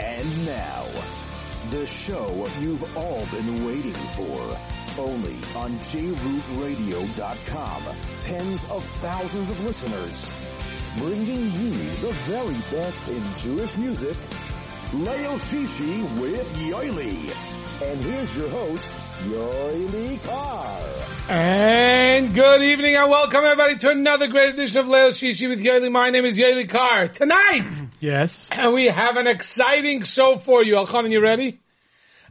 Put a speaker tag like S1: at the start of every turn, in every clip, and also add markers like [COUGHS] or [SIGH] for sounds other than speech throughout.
S1: And now, the show you've all been waiting for. Only on JRootRadio.com. Tens of thousands of listeners. Bringing you the very best in Jewish music. Leil Shishi with Yoely. And here's your host, Yoely Kar.
S2: And good evening and welcome everybody to another great edition of Leil Shishi with Yoely. My name is Yoely Kar. Tonight,
S3: Yes.
S2: And we have an exciting show for you. Alchanan, you ready?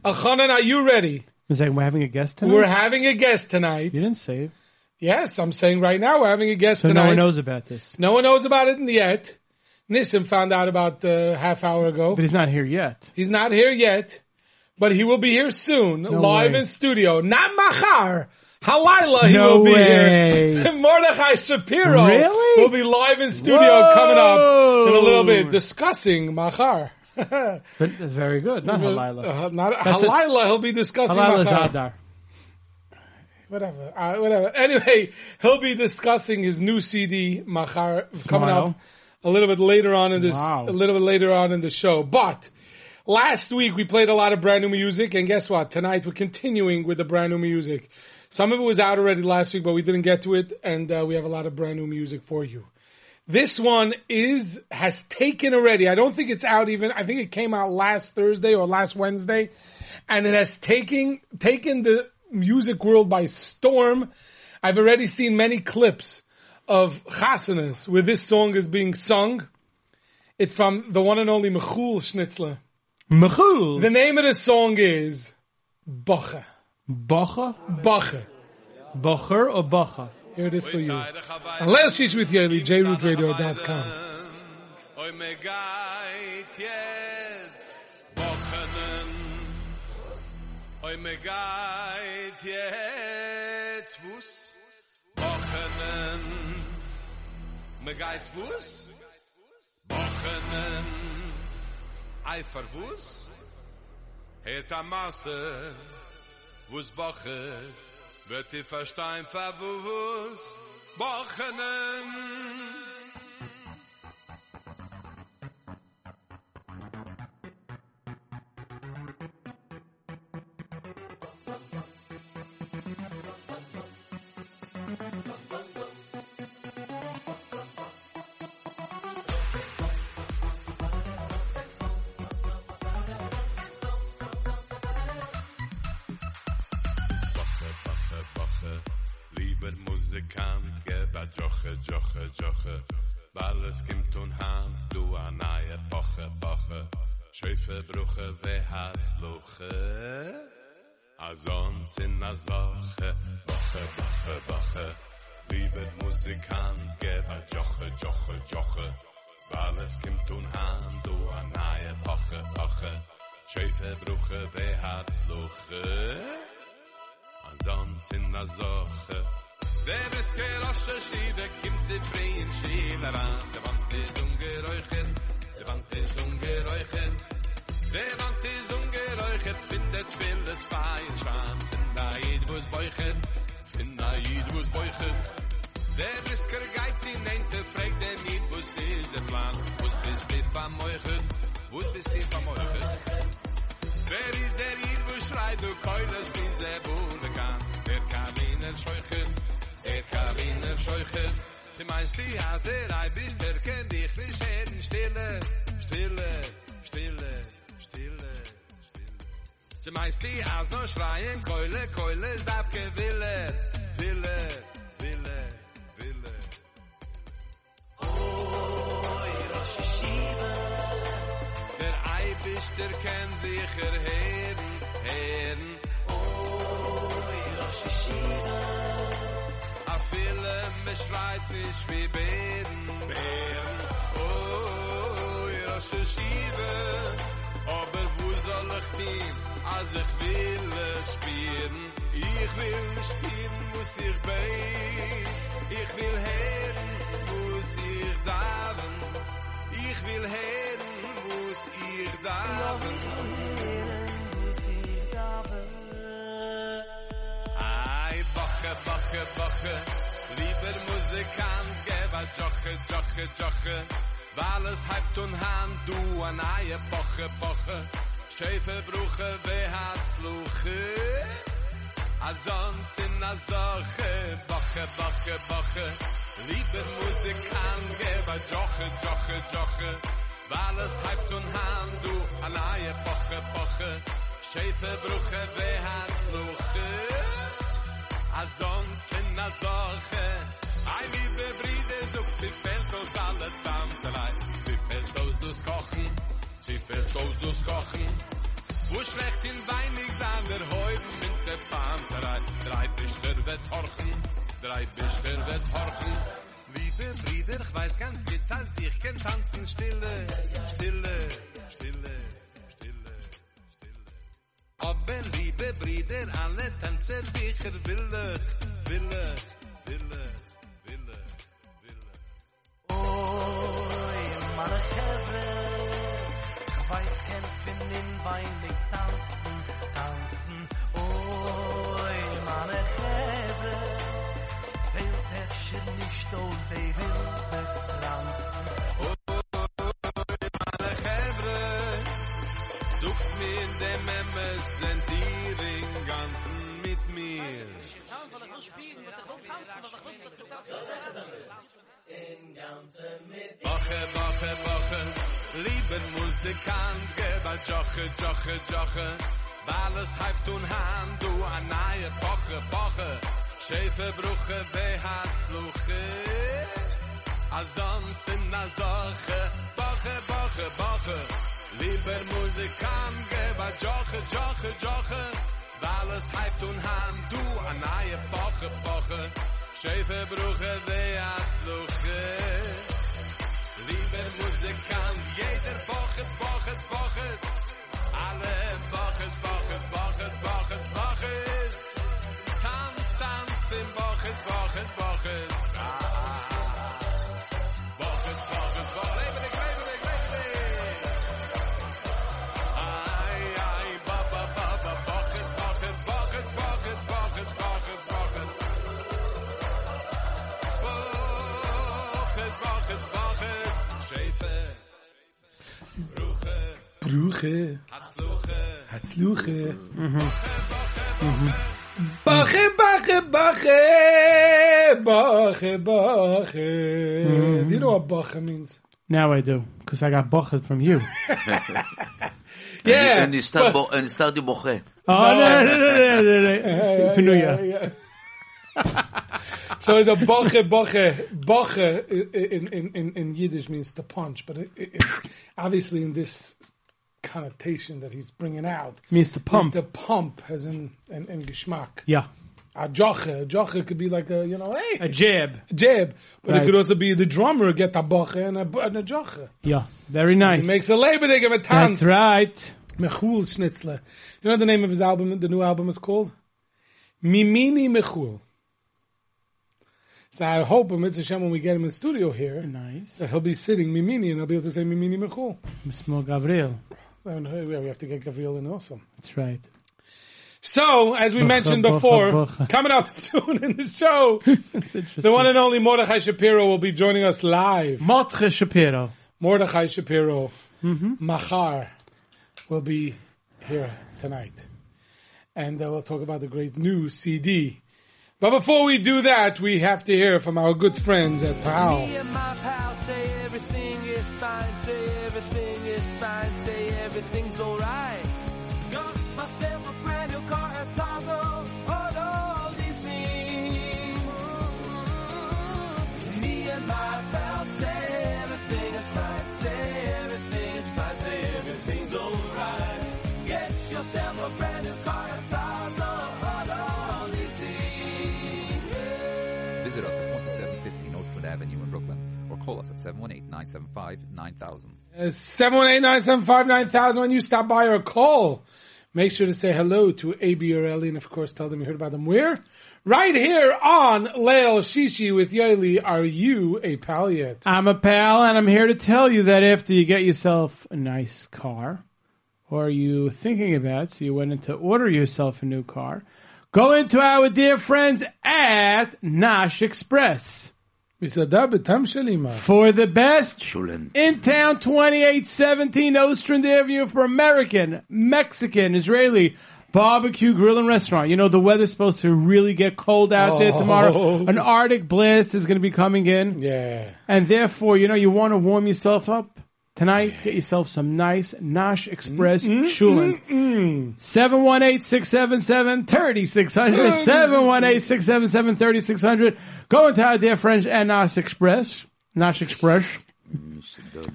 S2: Alchanan, are you ready?
S3: Is that we're having a guest tonight?
S2: We're having a guest tonight.
S3: you didn't say it.
S2: Yes, I'm saying right now we're having a guest
S3: So
S2: tonight.
S3: no one knows about this.
S2: No one knows about it yet. Nissim found out about a half hour ago.
S3: But he's not here yet.
S2: He's not here yet, but he will be here soon, live
S3: way.
S2: in studio. Not Machar. Halayla he
S3: No
S2: will be
S3: way.
S2: here. [LAUGHS] Mordechai Shapiro
S3: Really?
S2: will be live in studio
S3: Whoa.
S2: coming up in a little bit discussing Machar. [LAUGHS]
S3: But that's very good. Not Halila.
S2: Uh, not
S3: That's a-
S2: he'll be discussing
S3: Halila
S2: Machar.
S3: Zadar.
S2: Whatever, uh, whatever. [LAUGHS] Anyway, he'll be discussing his new CD, Machar, coming up a little bit later on in this,
S3: Wow.
S2: a little bit later on in the show. But last week we played a lot of brand new music, and guess what? Tonight we're continuing with the brand new music. Some of it was out already last week, but we didn't get to it, and uh, we have a lot of brand new music for you. This one is has taken already. I don't think it's out even. I think it came out last Thursday or last Wednesday, and it has taken taken the music world by storm. I've already seen many clips of chasanas where this song is being sung. It's from the one and only Michoel Schnitzler.
S3: Michoel.
S2: The name of the song is Bacha.
S3: Bacha?
S2: Bacha.
S3: Bacher or Bacha?
S2: Here it is for you. And Leil Shish with Yaeli, jrootradio.com.
S4: Oy me geit jetzt Wochenen Oy me geit jetzt Wus Wochenen Me geit wus Wochenen Eifer wus Het a Masse vos bache wird i verstein favus bachenen Thank. Musikant, geb Joche, Joche, Joche. Weil es gibt un Hand, du a neue Woche, Woche. Schöfe Bruche, we hat's Luche. A sonst in a Soche, Woche, Woche, Woche. Lieber Musikant, geb a Joche, Joche, Joche. Weil es gibt un Hand, du a neue Woche, Woche. Schöfe Bruche, we hat's Luche. Ansonst in der Sache. Der ist gerasche Schiebe, kommt sie frei in Schiele ran. Der Wand ist ungeräuchert, der Wand ist ungeräuchert. Der Wand ist ungeräuchert, findet vieles fein schwan. Find a jid, wo's beuchet, find a jid, wo's beuchet. Der ist gergeiz in Ente, fragt er nicht, wo's ist der Plan. Wo's bist du vermeuchert, wo's bist du vermeuchert. Wer ist der Jid, wo schreit, du keules diese Bude kann? et kavin er scheuche zi meinst li hat er ei der ken dich wie schön stille stille stille stille zi meinst li hat no schreien keule keule dab gewille wille wille wille. Oi rosh shiva der ei bist der ken sicher heden heden oi rosh shiva A viele me schreit nicht wie Bären, Bären. Oh, Rosh Hashiva. Aber wo soll ich gehen, als ich will es spielen? Ich will spielen, muss ich bein. Ich will hören, muss ich daven. Ich will hören, muss ich daven. Ai, Woche, Woche, Woche, lieber Musikant, geb a Joche, Joche, Joche, weil es halbt und hand du an eie Boche, Boche, Schäfe bruche, wehat's luche, a ah, sonst in a Sache, Boche, Boche, Boche, liebe Musikant, geba Joche, Joche, Joche, weil es halbt und hand du an eie Boche, Boche, Schäfe bruche, wehat's luche, a sonst in a Sache, Ei, liebe Bride, sucht sie fällt aus alle Tanzerei. Sie fällt aus durchs Kochen, sie fällt aus durchs Kochen. Wo schlecht in weinig sein der Heuben mit der Panzerei. Drei Bischter wird horchen, drei Bischter wird horchen. Liebe Brüder, ich weiß ganz gut, als ich kann tanzen stille, stille, Aber liebe Brüder, alle Tänzer sicher willig, willig, willig, willig, willig.
S5: Oi, meine Chevre, ich weiß kämpfen in weinig tanzen,
S4: Joche, Joche, Joche, weil es halbt und hand, du a neue Woche, Woche, Schäfe, Bruche, Wehats, Luche, a sonst in a Sache, Woche, Woche, Woche, lieber Musikant, geba Joche, Joche, Joche, weil es halbt und hand, du a neue Woche, Woche, Schäfe, Bruche, Wehats, Luche, Lieber Musikant, jeder Wochets, Wochets, Wochets. Alle Wochets, Wochets, Wochets, Wochets, Wochets. Tanz, tanz im Wochets, Wochets, Wochets. Ah.
S2: Brüche.
S4: Hatzluche.
S2: Mm-hmm. Bache, bache, bache, bache, bache. Mm-hmm. Do you know what bache means?
S3: Now I do, because I got Bache from you. [LAUGHS]
S2: yeah,
S6: and you start bo- and you start the boche.
S3: Oh no no no no no! yeah, yeah, yeah.
S2: so it's a boche boche boche in in in in Yiddish means to punch, but it, it, it, obviously in this connotation that he's bringing out,
S3: Means to pump.
S2: the pump as in, in, in Geschmack.
S3: Yeah.
S2: A joche, a joche could be like a, you know, hey,
S3: A jab.
S2: jab, but it could also be the drummer get a boche and a, and a joche.
S3: Yeah. Very nice.
S2: He makes a lebedig give a tanz.
S3: That's right.
S2: Michoel Schnitzler. You know the name of his album, the new album is called? Mimini Michoel. So I hope, Mitzvah Hashem, when we get him in the studio here,
S3: Nice.
S2: that he'll be sitting Mimini and I'll be able to say Mimini Michoel.
S3: Small Gabriel.
S2: And we have to get Gabriel in also.
S3: That's right.
S2: So, as we mentioned before, coming up [LAUGHS] soon in the show, [LAUGHS] the one and only Mordechai Shapiro will be joining us live.
S3: Mordechai Shapiro.
S2: Mordechai Shapiro, Machar, will be here tonight. And uh, we'll talk about the great new CD. But before we do that, we have to hear from our good friends at Pal.
S7: 718-975-9000.
S2: Uh, 718-975-9000 when you stop by or call. Make sure to say hello to AB or Ellie and of course tell them you heard about them where? Right here on Leil Shishi with Yaeli. Are you a pal yet?
S3: I'm a pal, and I'm here to tell you that after you get yourself a nice car, or you thinking about, so you went in to order yourself a new car, go into our dear friends at Nash Express. For the best in town 2817 Nostrand Avenue for American, Mexican, Israeli barbecue grill and restaurant. You know, the weather's supposed to really get cold out oh. there tomorrow. [LAUGHS] An Arctic blast is going to be coming in.
S2: Yeah.
S3: And therefore, you know, you want to warm yourself up tonight. Get yourself some nice Nash Express Shulin. 718-677-3600. 718-677-3600. Go into our dear friends at Nash Express. Nash Express.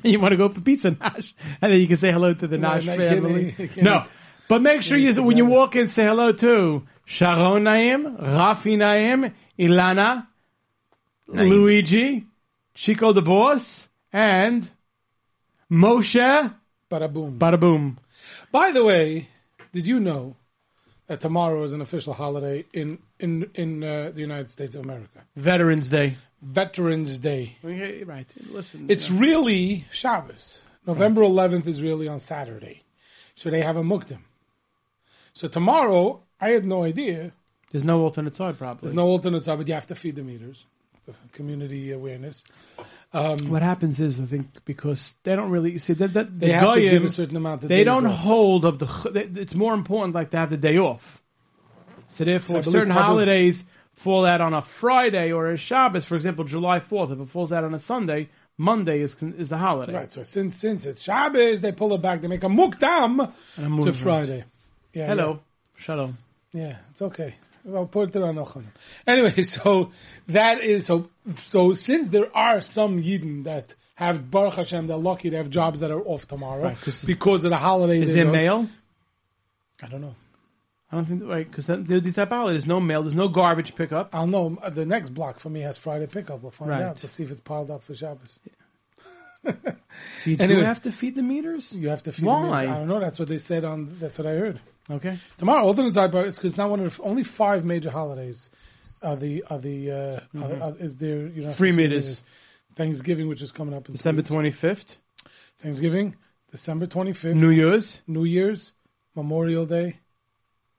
S3: You want to go for pizza, Nash, and then you can say hello to the Nash
S2: not
S3: family.
S2: kidding.
S3: No, [LAUGHS] but make sure you when you walk in, say hello to Sharon Naim, Rafi Naim, Ilana, Luigi, Chico the Boss, and Moshe
S2: Bada boom.
S3: Bada Boom.
S2: By the way, did you know that tomorrow is an official holiday in in in uh, the United States of America?
S3: Veterans Day.
S2: Veterans Day.
S3: Okay, Right. Listen.
S2: It's really Shabbos. November 11th is really on Saturday. So they have a muktim. So tomorrow, I had no idea.
S3: there's no alternate side, probably.
S2: There's no alternate side, but you have to feed the meters. Community awareness.
S3: Um, what happens is, I think, because they don't really you see that, that
S2: They
S3: the
S2: have to give a certain amount of
S3: They don't
S2: off.
S3: hold of the. It's more important, like to have the day off. So therefore,
S2: So
S3: certain holidays fall out on a Friday or a Shabbos. For example, July Fourth. If it falls out on a Sunday, Monday is is the holiday.
S2: Right, so since since it's Shabbos, they pull it back. They make a mukdam
S3: And a move
S2: to. Friday. Yeah,
S3: Hello, shalom.
S2: Yeah, yeah it's okay. I'll put it on Ochan. Anyway, [LAUGHS] so that is so. So since there are some Yidden that have Baruch Hashem, they're lucky to have jobs that are off tomorrow
S3: Right, 'cause-
S2: because of the holiday.
S3: Is there mail?
S2: I don't know.
S3: I don't think right because these type of. There's no mail. There's no garbage pickup.
S2: I'll know. Uh, The next block for me has Friday pickup. We'll find
S3: Right.
S2: out to see if it's piled up for Shabbos.
S3: So you [LAUGHS]
S2: Anyway.
S3: do have to feed the meters.
S2: You have to feed.
S3: Why?
S2: The meters. I don't know. That's what they said on. That's what I heard.
S3: Okay.
S2: Tomorrow, alternate side, but it's because not one of the, only five major holidays are the are the uh, are, are, is there you know
S3: Mm-hmm. Free meters.
S2: Thanksgiving, which is coming up in
S3: December twenty fifth.
S2: Thanksgiving, December twenty fifth,
S3: New Year's,
S2: New Year's, Memorial Day.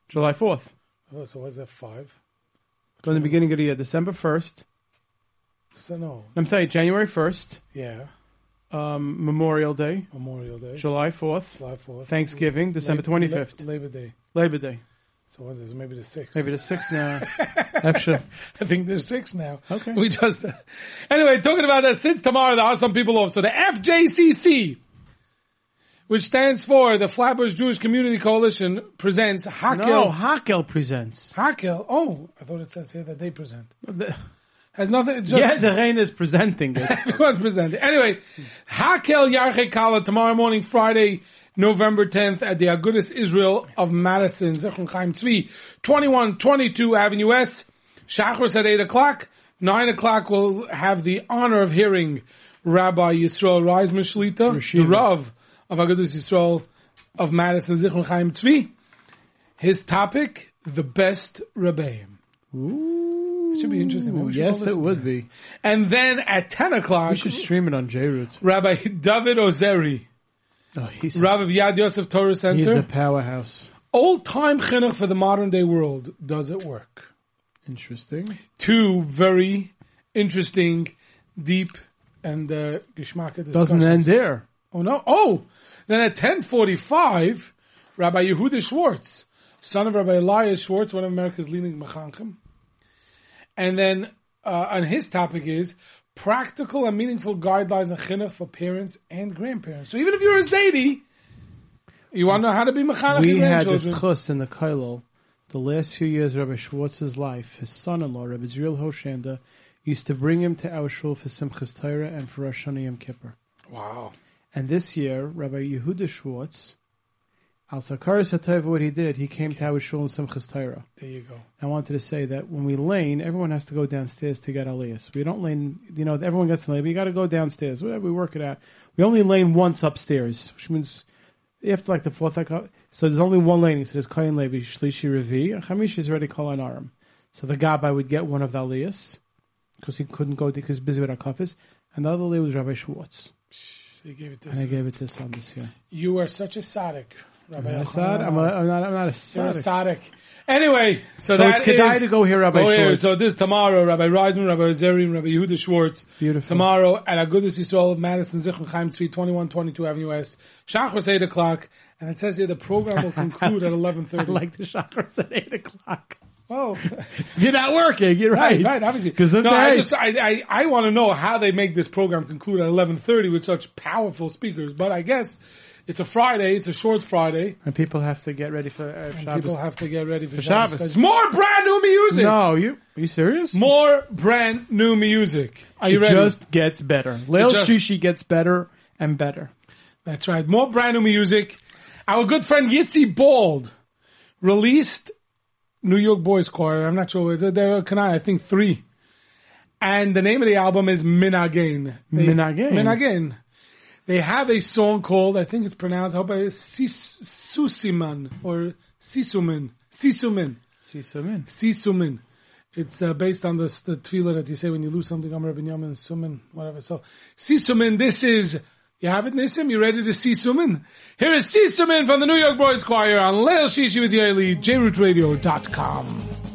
S3: July fourth.
S2: Oh, so what's that five?
S3: Go in the beginning of the year, December first.
S2: So no,
S3: I'm sorry, January first,
S2: yeah,
S3: um, Memorial Day,
S2: Memorial Day,
S3: July fourth,
S2: July fourth,
S3: Thanksgiving, December twenty fifth,
S2: Labor Day.
S3: Labor Day.
S2: So what is it? Maybe the sixth.
S3: Maybe the sixth now. [LAUGHS] Extra.
S2: I think there's six now.
S3: Okay.
S2: We just anyway talking about that. Since tomorrow there are some people off. So the FJCC, which stands for the Flatbush Jewish Community Coalition, presents Hakel.
S3: No, Hakel presents.
S2: Hakel. Oh, I thought it says here that they present.
S3: The-
S2: Has nothing. Just
S3: yeah, the rain is presenting [LAUGHS] it.
S2: everyone's presenting. Anyway, Hakel Yarche Kala tomorrow morning, Friday, November 10th at the Agudas Israel of Madison, Zichron Chaim Tzvi, 2122 Avenue S. Shachris at 8 o'clock. 9 o'clock we'll have the honor of hearing Rabbi Yisrael Reisman Shlita, the Rav of Agudas Yisrael of Madison, Zichron Chaim Tzvi. His topic, the best Rebbeim. It should be interesting. Maybe we should
S3: yes, it would be.
S2: And then at 10 o'clock,
S3: We should stream it on JRoot.
S2: Rabbi David Ozeri,
S3: Oh, he's,
S2: of Yad Yosef Torah
S3: he's
S2: Center.
S3: a powerhouse.
S2: Old time chinuch for the modern day world. Does it work?
S3: Interesting.
S2: Two very interesting, deep, and uh, discussions.
S3: Doesn't end there.
S2: Oh no! Oh, then at ten forty-five, Rabbi Yehuda Schwartz, son of Rabbi Elias Schwartz, one of America's leading mechanchim, and then uh, on his topic is practical and meaningful guidelines and chinuch for parents and grandparents. So even if you're a zaidi, you want to know how to be mechanech your
S3: We had this chus in the Kailol. The last few years, Rabbi Schwartz's life, his son-in-law, Rabbi Israel Hoshanda, used to bring him to our shul for Simchas Torah and for Rosh Hashanah Yom Kippur.
S2: Wow.
S3: And this year, Rabbi Yehuda Schwartz, Al Sakaris Hatayva, what he did, he came to our shul in Simchas Torah.
S2: There you go.
S3: I wanted to say that when we lane, everyone has to go downstairs to get aliyas. We don't lane, you know, everyone gets to lane, but you got to go downstairs. We, we work it out. We only lane once upstairs, which means after like the fourth, uh, so there's only one laning. So there's Kohen Levi, Shlishi Revi, and Chamish is already Kohen Aram. So the Gabbai would get one of the aliyas because he couldn't go because he's busy with our Akafis, and the other aliyah was Rabbi Schwartz.
S2: So you gave it to.
S3: And
S2: this.
S3: I gave it to his son this year.
S2: You are such a tzaddik,
S8: Rabbi
S3: I'm sad- I'm, a, I'm not. I'm not a sad.
S8: Anyway, so,
S3: So
S8: that
S3: it's kedai
S8: is-
S3: to go hear Rabbi
S8: go here. So this tomorrow, Rabbi Reisman, Rabbi Zerim, Rabbi Yehuda Schwartz.
S3: Beautiful.
S8: Tomorrow at Agudas Yisrael of Madison Zichron Chaim Tzvi, 2122 Avenue West. Shachris 8 o'clock. And it says here the program will conclude at [LAUGHS] 11.30.
S3: I like the chakras at eight o'clock.
S8: oh.
S3: If [LAUGHS] you're not working, you're right.
S8: Right, right, obviously.
S3: 'Cause
S8: no, I just, I, I, I want to know how they make this program conclude at 11.30 with such powerful speakers. But I guess it's a Friday, it's a short Friday.
S3: And people have to get ready for uh, Shabbos.
S8: People have to get ready for,
S3: For
S8: Shabbos.
S3: Shabbos.
S8: More brand new music!
S3: no, you are you serious?
S8: More brand new music. Are you
S3: it
S8: ready?
S3: just gets better. Leil
S8: just-
S3: Shishi gets better and better.
S8: That's right. More brand new music. Our good friend Yitzi Bald released New York Boys Choir. I'm not sure. They're, they're Kanai, I think three. And the name of the album is Minagain.
S3: Minagain.
S8: Minagain. They have a song called, I think it's pronounced, I hope I, Sis- Susiman or.
S3: See some in.
S8: Sisumin. It's uh, based on the, the tefillah that you say when you lose something, Amr ben Yamin, Sumin, whatever. So, Sisumin, this is, you have it, Nissim? You ready to see Sumin? Here is Sisumin from the New York Boys Choir on Leil Shishi with Yaeli, jrootradio.com.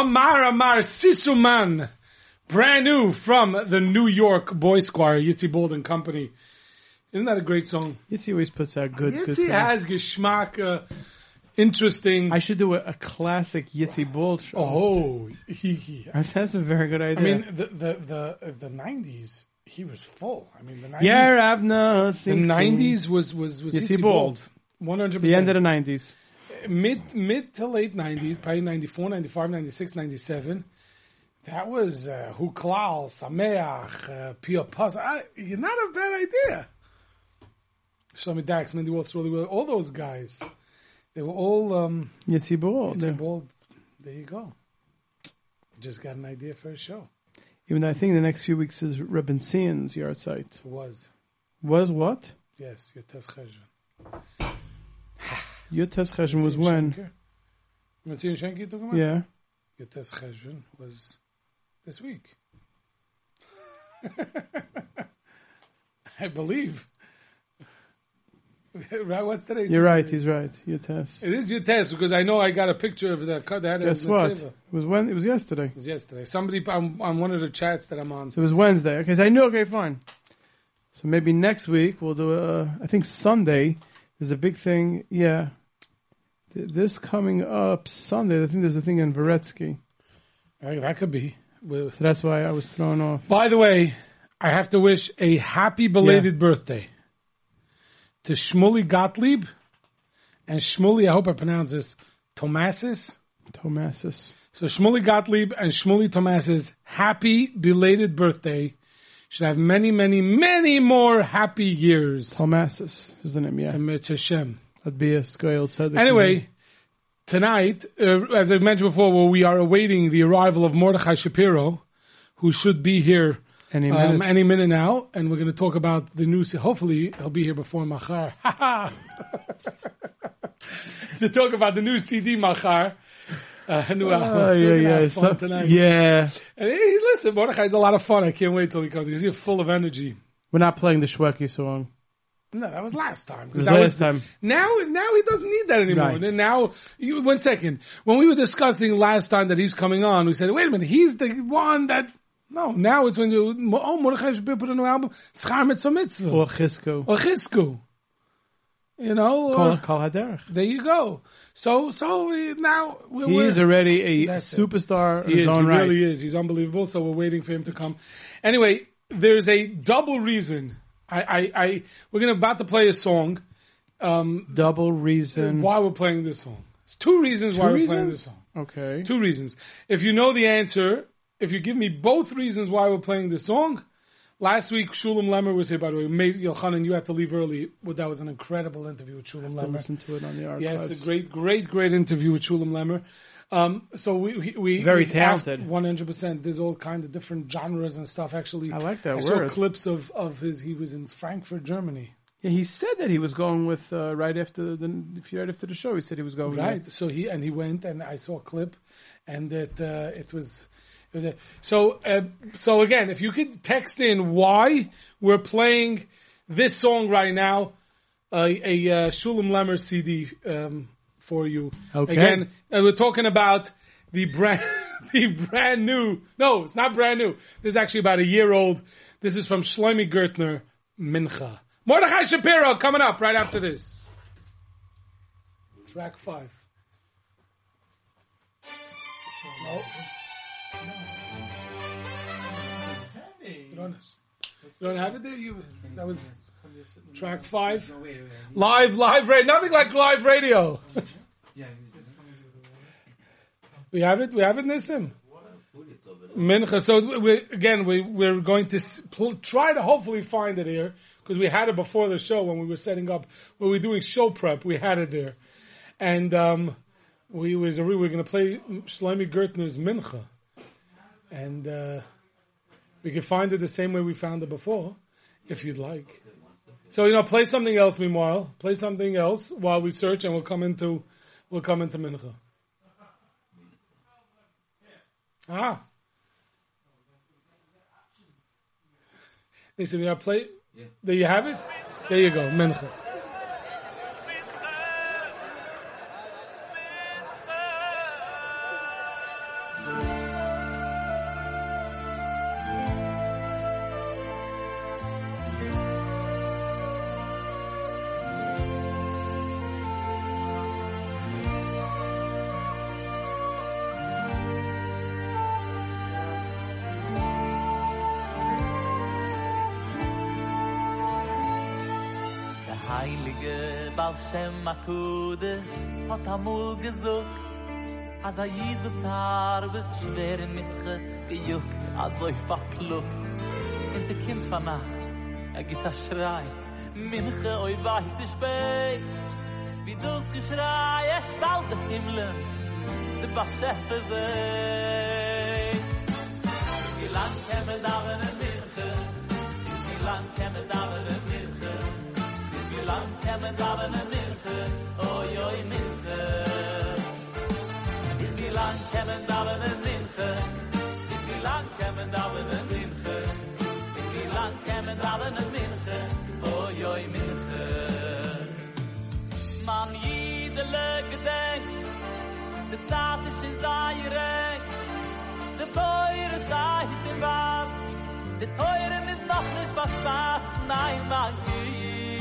S8: Amar Amar Sisuman. Brand new from the New York Boy Choir, Yitzi Bald and Company. Isn't that a great song?
S3: Yitzi always puts out good. good
S8: Yitzi
S3: things.
S8: has geschmack, uh, interesting.
S3: I should do a, a classic Yitzi Bald show.
S8: oh, he, he,
S3: That's a very good idea.
S8: I mean, the, the, the, the 90s, he was full. I mean, the 90s,
S3: yeah, Avna.
S8: the 90s was, was, was
S3: Yitzi
S8: Yitzi
S3: Bald.
S8: Bald. 100%.
S3: The end of the nineties.
S8: Mid mid to late 90s, probably 94, 95, 96, 97.
S2: That was uh, Huklal, Sameach, uh, Pia Paz. I- You're not a bad idea. Shlomi Dachs, Mindy Waltz, Rolly Will, all those guys. They were all, um,
S3: Yitzibor.
S2: a bold, there you go. Just got an idea for a show.
S3: Even though I think the next few weeks is Rebbe Sion's yard site.
S2: Was,
S3: Was what?
S2: yes, your test
S3: test cheshvan was when?
S2: Matzin Shenki you talking about?
S3: Yeah.
S2: Your test cheshvan was this week. [LAUGHS] I believe. [LAUGHS] right, what's today's?
S3: You're right. He's right. Your test.
S2: It is your test because I know I got a picture of the cut that.
S3: Guess what? It was when? It was yesterday.
S2: It was yesterday. Somebody on, on one of the chats that I'm on.
S3: So it was Wednesday. Okay, so I knew. Okay, fine. So maybe next week we'll do a. I think Sunday. There's a big thing. Yeah. This coming up Sunday. I think there's a thing in Varetsky.
S2: Uh, That could be.
S3: So that's why I was thrown off.
S2: By the way, I have to wish a happy belated birthday to Shmuley Gottlieb and Shmuley. I hope I pronounce this Tomasis.
S3: Tomasis.
S2: So Shmuley Gottlieb and Shmuley Tomasis, happy belated birthday. Should have many, many, many more happy years.
S3: Tomasis is the name. Yeah.
S2: Hashem.
S3: That'd be a scale.
S2: Anyway, tonight, uh, as I mentioned before, well, we are awaiting the arrival of Mordechai Shapiro, who should be here
S3: Any
S2: um,
S3: minute.
S2: any minute now, and we're going to talk about the news. Hopefully, he'll be here before Machar. [LAUGHS] to talk about the new CD Machar. Uh, [LAUGHS] new album.
S3: Oh, [LAUGHS] yeah, yeah. So-
S2: tonight.
S3: yeah.
S2: And hey, listen, Mordechai's a lot of fun. I can't wait till he comes because he's full of energy.
S3: We're not playing the Shweki song.
S2: No, that was last time.
S3: was
S2: that
S3: last time.
S2: Now, now he doesn't need that anymore.
S3: Right.
S2: And now, you, one second. When we were discussing last time that he's coming on, we said, wait a minute, he's the one that, no, now it's when you, oh, Mordechai Shapiro put a new album, Schar Mitzvah Mitzvah.
S3: Or Chisco.
S2: or Chisku. You know, uh,
S3: Kol Kol
S2: there you go. So, so uh, now we're,
S3: He is already a
S2: it.
S3: superstar
S2: he is, he
S3: right.
S2: really is. He's unbelievable. So we're waiting for him to come. Anyway, there's a double reason. I, I, I we're gonna about to play a song.
S3: Um, double reason.
S2: Why we're playing this song? It's two reasons why we're playing this song.
S3: Okay.
S2: Two reasons. If you know the answer, if you give me both reasons why we're playing this song, last week Shulem Lemmer was here. By the way, Yochanan, you had to leave early. Well, that was an incredible interview with
S3: Shulem
S2: Lemmer.
S3: listen to it on the archives.
S2: Yes, a great, great, great interview with Shulem Lemmer. Um, so we, we, we
S3: Very
S2: we
S3: talented.
S2: One hundred percent. There's all kind of different genres and stuff. Actually,
S3: I like that
S2: I saw clips of of his. He was in Frankfurt, Germany.
S3: Yeah, he said that he was going with uh, right after the right after the show. He said he was going.
S2: Right. So he and he went and I saw a clip, and that uh, it was. It was a, so uh, so again, if you could text in why we're playing this song right now, uh, a uh, Shulem Lemmer CD um, for you.
S3: Okay.
S2: Again, uh, we're talking about the brand [LAUGHS] the brand new. No, it's not brand new. This is actually about a year old. This is from Shloime Gertner, Mincha. Mordechai Shapiro coming up right after this. Track five. No. You don't, you don't have it there? You, that was track five. Live, live radio. Nothing like live radio. [LAUGHS] we have it. We have it, Nissim. Mincha. So we, again, we we're going to try to hopefully find it here because we had it before the show when we were setting up. When we were doing show prep, we had it there, and um, we was we were going to play Shloime Gertner's Mincha, and uh, we could find it the same way we found it before, if you'd like. So you know, play something else. Meanwhile, play something else while we search, and we'll come into we'll come into Mincha. Ah. Listen, you play. There you have it. There you go, Mincha.
S5: HaKudosh hat amul gesucht
S9: Als er jid was wird schwer in mische gejuckt, als euch verpluckt. In se kind von Nacht, er geht a Schrei, Minche, oi weiß ich bei. Wie du's Geschrei, er spalt den Himmel, de Baschefe sei. Wie lang kämen da wenn er Minche, wie lang da wenn er er er er kämen da wenn er Minche, oi oi Minche. Man jidele gedenk, de in de de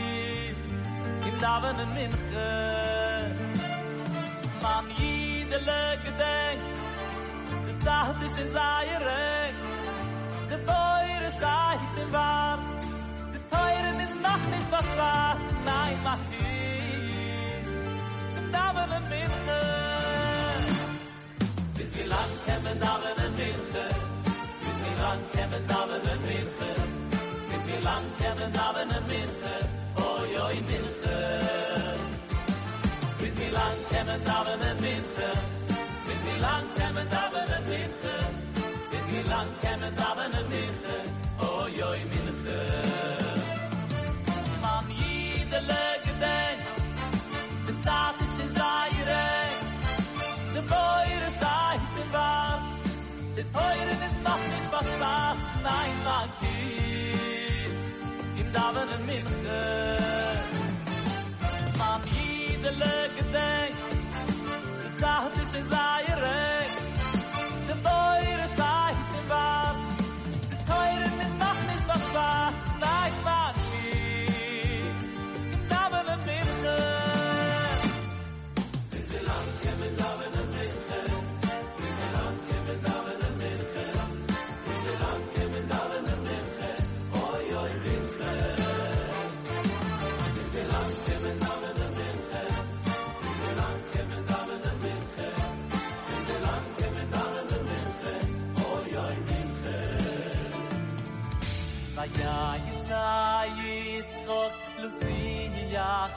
S9: in daven en minche. Man jidele gedenk, de zaad is in zaaierek, de teure in waar, de teure is nog niet verstaan, nein man jid, in daven en minche. Bis wie lang kämen Damen in Minche? Bis wie lang kämen Damen in Minche? Bis wie lang kämen Damen in Minche? Damen in Minche? Bis wie lang Damen in Minche? Bis wie lang kämen Damen in Minche? Oi, oi, Minche. Man jidele gedenk, de zaad is in Zaire, de boire staat in waar, de teuren is nog niet was waar, nein, man hier, in daven en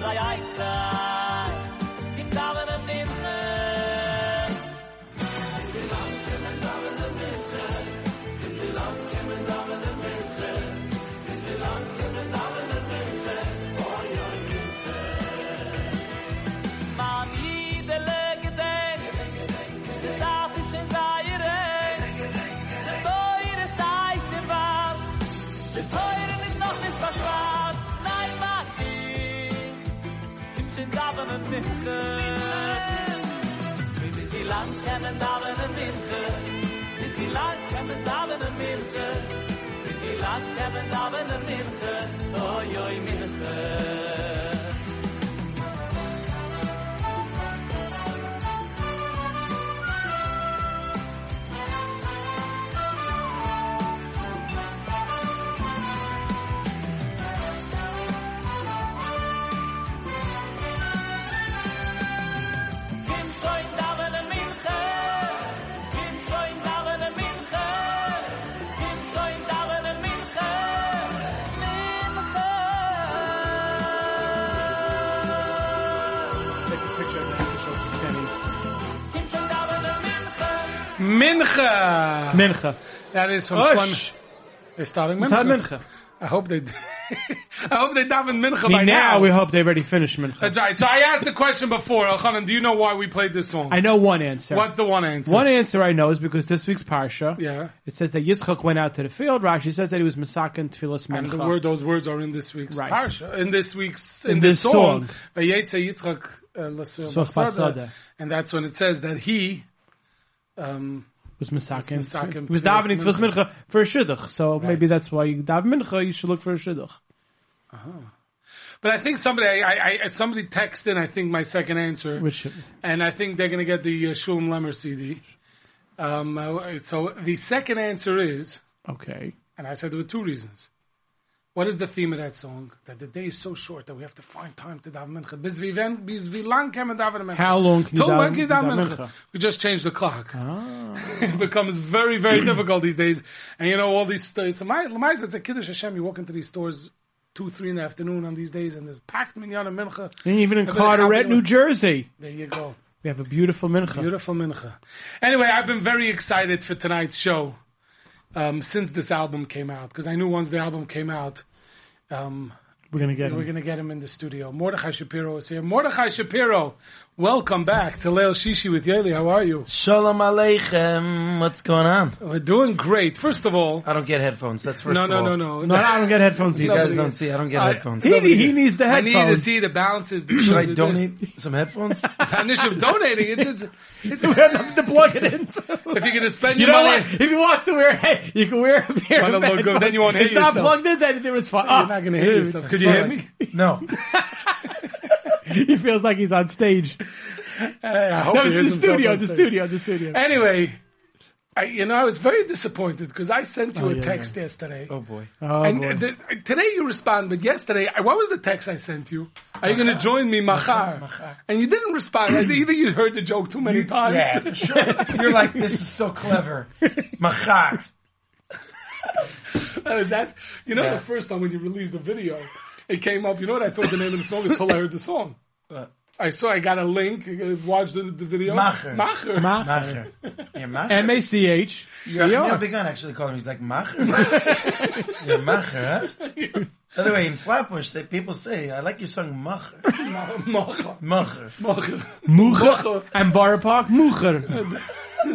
S9: Yitza Kim kennen daven en minche, wie wie lang kennen daven en minche, wie wie lang kennen daven en minche, oi, oi, minche.
S2: Mincha.
S3: Mincha.
S2: That is from
S3: Oh,
S2: Shlomo. They're starting Mincha.
S3: Mincha.
S2: I hope they. [LAUGHS] I hope they daven Mincha
S3: I
S2: by
S3: now
S2: now.
S3: we hope they already finished Mincha.
S2: That's right. So I asked the question before. Elchanan, do you know why we played this song?
S3: I know one answer.
S2: What's the one answer?
S3: One answer I know is because this week's parsha.
S2: Yeah.
S3: It says that Yitzchak went out to the field. Rashi says that he was masakin tefillas
S2: And the
S3: mincha.
S2: word, those words are in this week's
S3: Right.
S2: parsha, in this week's, in,
S3: In
S2: this,
S3: this
S2: song.
S3: song.
S2: Uh, l'sur
S3: Sof
S2: basada.
S3: basada.
S2: And that's when it says that he Um,
S3: was Misakin He was davening Tfilas
S2: Mincha.
S3: For a shidduch. So maybe that's why you daven Mincha. You should look for a shidduch.
S2: but I think somebody, I, I, I somebody texted. I think my second answer,
S3: Which
S2: and I think they're going to get the uh, Shulem Lemmer CD. Um, uh, so the second answer is,
S3: okay.
S2: and I said there were two reasons. What is the theme of that song? That the day is so short that we have to find time to daven mincha. Bis wie wen- lang can daven mincha?
S3: How long can you daven-
S2: can daven
S3: daven
S2: mincha? We just changed the clock.
S3: Ah. [LAUGHS]
S2: it becomes very, very difficult these days. And you know, all these. So my, my, it's a Kiddush Hashem. You walk into these stores two, three in the afternoon on these days and there's packed minyan and mincha.
S3: And even in Carteret, New Jersey,
S2: There you go.
S3: we have a beautiful Mincha.
S2: Beautiful mincha. Anyway, I've been very excited for tonight's show um, since this album came out because I knew once the album came out, um,
S3: We're gonna get
S2: we're
S3: him.
S2: going to get him in the studio. Mordechai Shapiro is here. Mordechai Shapiro, welcome back to Leil Shishi with Yoely. How are you?
S10: Shalom Aleichem. What's going on?
S2: We're doing great. First of all,
S10: I don't get headphones. That's first
S2: no,
S10: of
S2: no,
S10: all.
S2: no, no, [LAUGHS]
S3: No, I don't get headphones
S10: You
S3: either.
S10: guys don't see. I don't get
S2: I-
S10: headphones.
S3: He, he needs the headphones.
S2: I need to see the balances. The, [COUGHS]
S10: Should I
S2: the-
S10: donate some headphones? [LAUGHS]
S2: The initiative of donating. It's, it's, it's, [LAUGHS]
S3: We have to plug it in.
S2: if you're going to spend
S3: You
S2: your
S3: know
S2: money,
S3: what? If he wants to wear, hey, you can wear a pair
S2: Wanna
S3: of
S2: look good,
S3: headphones.
S2: then you won't hate
S3: It's not plugged in, then it was fine.
S2: you're not going to hit yourself. Could you hear me?
S10: no.
S3: He feels like he's on stage.
S2: I hope
S3: No,
S2: he
S3: the
S2: hears himself
S3: studio, the studio, the studio.
S2: Anyway, I, you know, I was very disappointed because I sent you
S3: Oh,
S2: a
S3: yeah,
S2: text yesterday.
S10: Oh boy.
S3: Oh,
S2: and
S3: boy.
S2: the, today you respond, but yesterday, I- what was the text I sent you? Are you going to join me, Machar? And you didn't respond. I- Either you heard the joke too many times.
S10: Yeah, for sure. You're like, this is so clever. Machar. [LAUGHS]
S2: Uh, that's, you know,
S10: Yeah.
S2: the first time when you released the video, it came up. You know what I thought the name of the song is till I heard the song.
S10: What?
S2: I saw, I got a link, uh, watched the, the video.
S10: Macher.
S2: Macher.
S10: Macher. Yeah, [LAUGHS] Macher.
S3: M-A-C-H.
S10: You're
S3: Yeah.
S10: yeah. begun actually calling him. He's like Macher. [LAUGHS] yeah, Macher, huh? [LAUGHS] By the way, in Flatbush, they, people say, I like your song Macher.
S2: Macher.
S10: Macher.
S2: Macher.
S3: Mucher. And Borough Park, Mucher.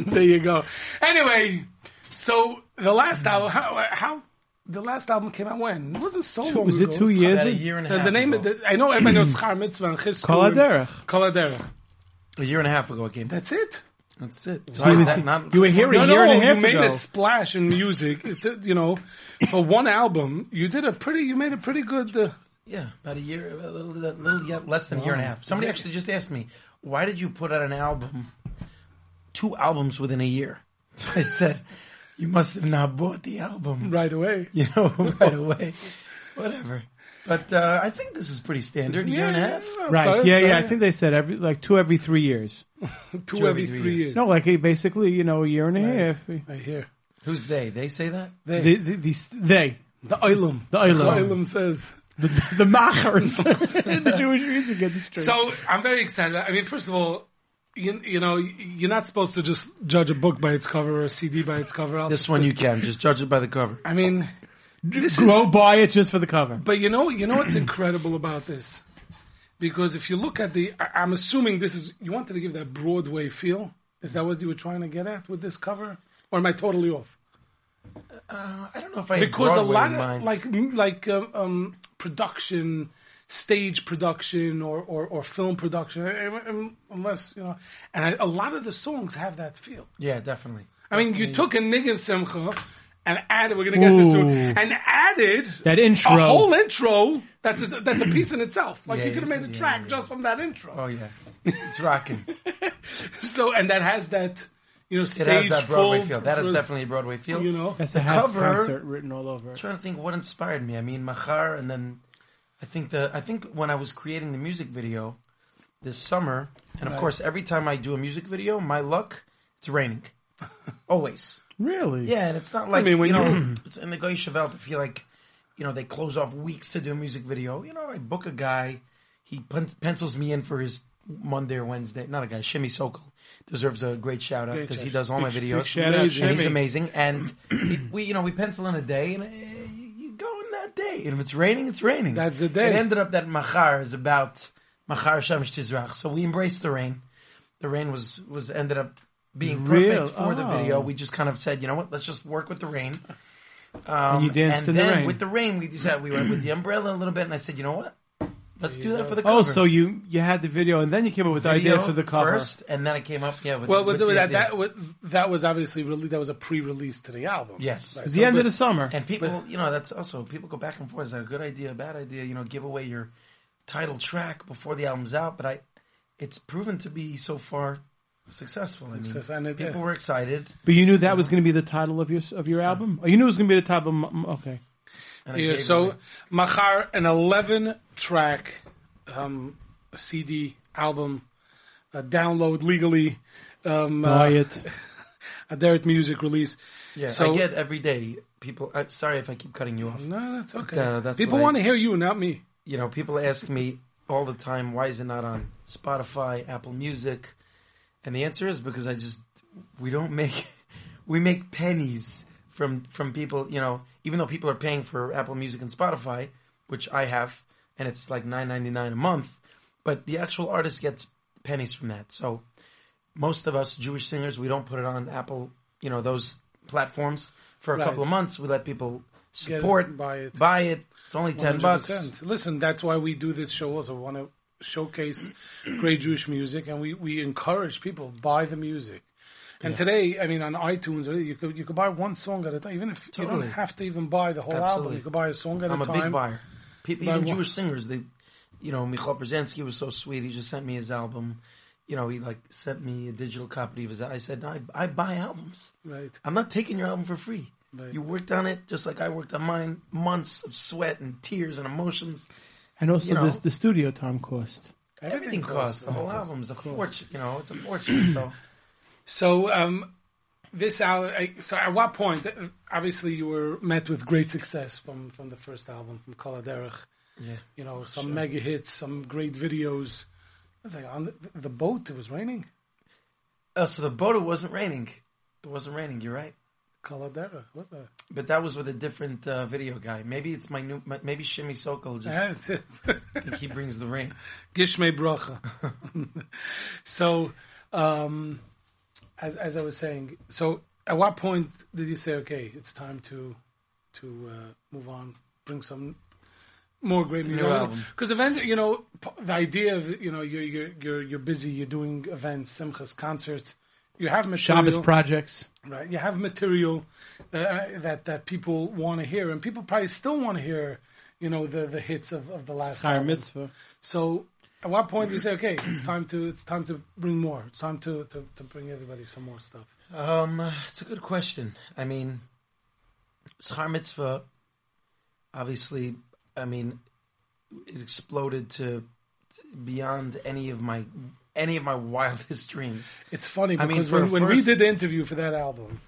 S2: there you go. Anyway, so the last album, how, how the last album came out when? It wasn't so long ago.
S3: Was it
S2: ago.
S3: two years?
S10: About a year and a
S2: The,
S10: half
S2: the name
S10: ago.
S2: of the, I know everybody knows Schar Mitzvah and Chizku.
S3: Kol
S2: and-
S3: Haderech.
S2: Kol Haderech.
S10: A year and a half ago it came.
S2: That's it.
S10: That's it.
S3: You was- you were here a year
S2: no,
S3: and a half ago.
S2: you made
S3: ago.
S2: a splash in music. It, you know, for one album, you did a pretty, you made a pretty good. Uh,
S10: Yeah, about a year, a little, a little yeah, less than a year and a half. Somebody actually just asked me, why did you put out an album, two albums within a year? So [LAUGHS] I said, you must have not bought the album,
S2: right away. [LAUGHS]
S10: you know, [LAUGHS] right away. Whatever. But uh, I think this is pretty standard, a year and a half.
S3: Right.
S2: So-
S3: yeah,
S2: so-
S3: yeah. I think they said every like two every three years. [LAUGHS]
S2: Two every three years.
S3: No, like basically, you know, a year and a half.
S2: I hear.
S10: Who's they? They say that?
S2: They,
S3: The, the, the, they,
S2: the Olam.
S3: the Olam.
S2: The Olam says.
S3: the, the machers the Jewish music industry.
S2: So I'm very excited. I mean, first of all, you, you know, you're not supposed to just judge a book by its cover or a CD by its cover. I'll-
S10: This one you can. Just judge it by the cover.
S2: I mean, this
S3: Go
S2: is,
S3: buy it just for the cover.
S2: but you know, you know what's incredible about this? Because if you look at the, I- I'm assuming this is, you wanted to give that Broadway feel. Is that what you were trying to get at with this cover? Or am I totally off?
S10: Uh, I don't know if I
S2: Because
S10: had
S2: a lot of, like, like, um, um, production, stage production or, or, or film production, unless, you know, and I, a lot of the songs have that feel.
S10: yeah, definitely.
S2: I mean, you took a Niggin Simcha and added, we're going to get this soon, and added
S3: That intro.
S2: a whole intro that's a, that's a piece in itself. Like
S10: Yeah,
S2: you could have made a
S10: yeah,
S2: track
S10: yeah.
S2: just from that intro.
S10: Oh yeah, [LAUGHS] it's rocking.
S2: So, and that has that, you know,
S10: It
S2: stage
S10: has that Broadway
S2: full-
S10: feel. That is definitely a Broadway feel.
S2: you know.
S3: That's a Has
S10: cover-
S3: concert written all over
S10: I'm trying to think what inspired me. I mean, Machar, and then I think the I think when I was creating the music video this summer, and of
S2: Right.
S10: course, every time I do a music video, my luck, it's raining, [LAUGHS] always.
S3: Really?
S10: Yeah, and it's not like I
S2: mean, when
S10: you know,
S2: you- [CLEARS THROAT]
S10: it's in the goyishe velt to feel like you know they close off weeks to do a music video. You know, I book a guy, he pen- pencils me in for his Monday or Wednesday. Not a guy, Shimmy Sokol deserves a great shout out because he does all my videos.
S3: shout out,
S10: and
S3: Shimmy.
S10: he's amazing. And [CLEARS THROAT] he, we, you know, we pencil in a day, and that day. And if it's raining, it's raining.
S2: That's the day.
S10: It ended up that Machar is about Machar Shamish Tizrach. So we embraced the rain. The rain was was ended up being perfect
S3: Real?
S10: for the
S3: Oh.
S10: video. We just kind of said, you know what, let's just work with the rain. Um,
S3: And you danced
S10: and
S3: in the
S10: then
S3: rain.
S10: with the rain, we decided we went with the umbrella a little bit, and I said, you know what, Let's do that for the
S3: Oh, so you you had the video and then you came up with the idea for the cover.
S10: first, and then I came up. Yeah, with,
S2: Well,
S10: with
S2: with,
S10: the
S2: that,
S10: idea.
S2: that, was- that was obviously really that was a pre-release to the album.
S10: Yes.
S2: Right,
S3: It's
S2: so-
S3: the end
S2: but-
S3: of the summer.
S10: And people, you know, that's also people go back and forth. Is that a good idea, a bad idea? You know, give away your title track before the album's out. But I, it's proven to be so far successful. I mean,
S2: Success, and it-
S10: people
S2: yeah.
S10: were excited.
S3: But you knew that was going to be the title of your of your album. Oh, you knew it was going to be the title. Of, m- okay.
S10: And I
S2: Yeah,
S10: gave
S2: so
S10: away-
S2: Machar, an 11 track um, CD album, uh, download legally, um,
S3: Buy
S2: uh,
S3: it. [LAUGHS]
S2: Aderet Music release.
S10: yeah,
S2: so-
S10: I get every day people. I'm sorry if I keep cutting you off.
S2: No, that's okay.
S10: uh, that's
S2: People want to hear you, not me.
S10: you know, people ask me all the time, why is it not on Spotify, Apple Music? And the answer is because I just we don't make [LAUGHS] we make pennies from from people, you know, even though people are paying for Apple Music and Spotify, which I have, and it's like nine ninety nine a month, but the actual artist gets pennies from that. So most of us Jewish singers, we don't put it on Apple, you know, those platforms for a
S2: Right.
S10: couple of months. We let people
S2: Get it,
S10: support,
S2: buy it.
S10: buy it. It's only ten bucks.
S2: 100%. Listen, that's why we do this show. Also, want to showcase great Jewish music, and we, we encourage people buy the music. And today, I mean, on iTunes, you could you could buy one song at a time. Even if you don't have to even buy the whole album, you could buy a song at
S10: I'm
S2: a time.
S10: I'm a big buyer. People,
S2: Buy
S10: even
S2: one.
S10: Jewish singers, they, you know, Michoel Pruzansky was so sweet. He just sent me his album. You know, he like sent me a digital copy of his. I said, no, I, I buy albums.
S2: Right.
S10: I'm not taking your album for free.
S2: Right.
S10: You worked on it just like I worked on mine. Months of sweat and tears and emotions.
S3: And also
S10: You know.
S3: the, the studio time cost.
S10: Everything, costs. The whole album's a fortune. You know, it's a fortune. So
S2: So, um, this album. So, at what point? Obviously, you were met with great success from from the first album, from Kol Derech.
S10: yeah,
S2: You know, some mega hits, some great videos. It's like on the, the boat. It was raining.
S10: oh, so the boat it wasn't raining. It wasn't raining. You're right.
S2: Kol Derech. What's that?
S10: But that was with a different uh, video guy. Maybe it's my new. Maybe Shimmy Sokol just
S2: it. [LAUGHS]
S10: think he brings the rain.
S2: Gishme bracha. [LAUGHS] so, um, as as I was saying, so at what point did you say, okay, it's time to to uh, move on, bring some more great
S10: New
S2: music?
S10: album.
S2: Because eventually, you know, the idea of you know you're you're you're you're busy, you're doing events, simchas, concerts. You have material,
S3: Shabbos projects.
S2: right? You have material uh, that that people want to hear, and people probably still want to hear, you know, the the hits of, of the last album.
S3: mitzvah.
S2: So, at what point do you say, okay, it's time to it's time to bring more. It's time to to, to bring everybody some more stuff.
S10: Um, it's a good question. I mean, Schar Mitzvah, obviously, I mean, it exploded to, to beyond any of my any of my [LAUGHS] wildest dreams.
S2: It's funny
S10: I mean,
S2: because when, when we did the interview for that album,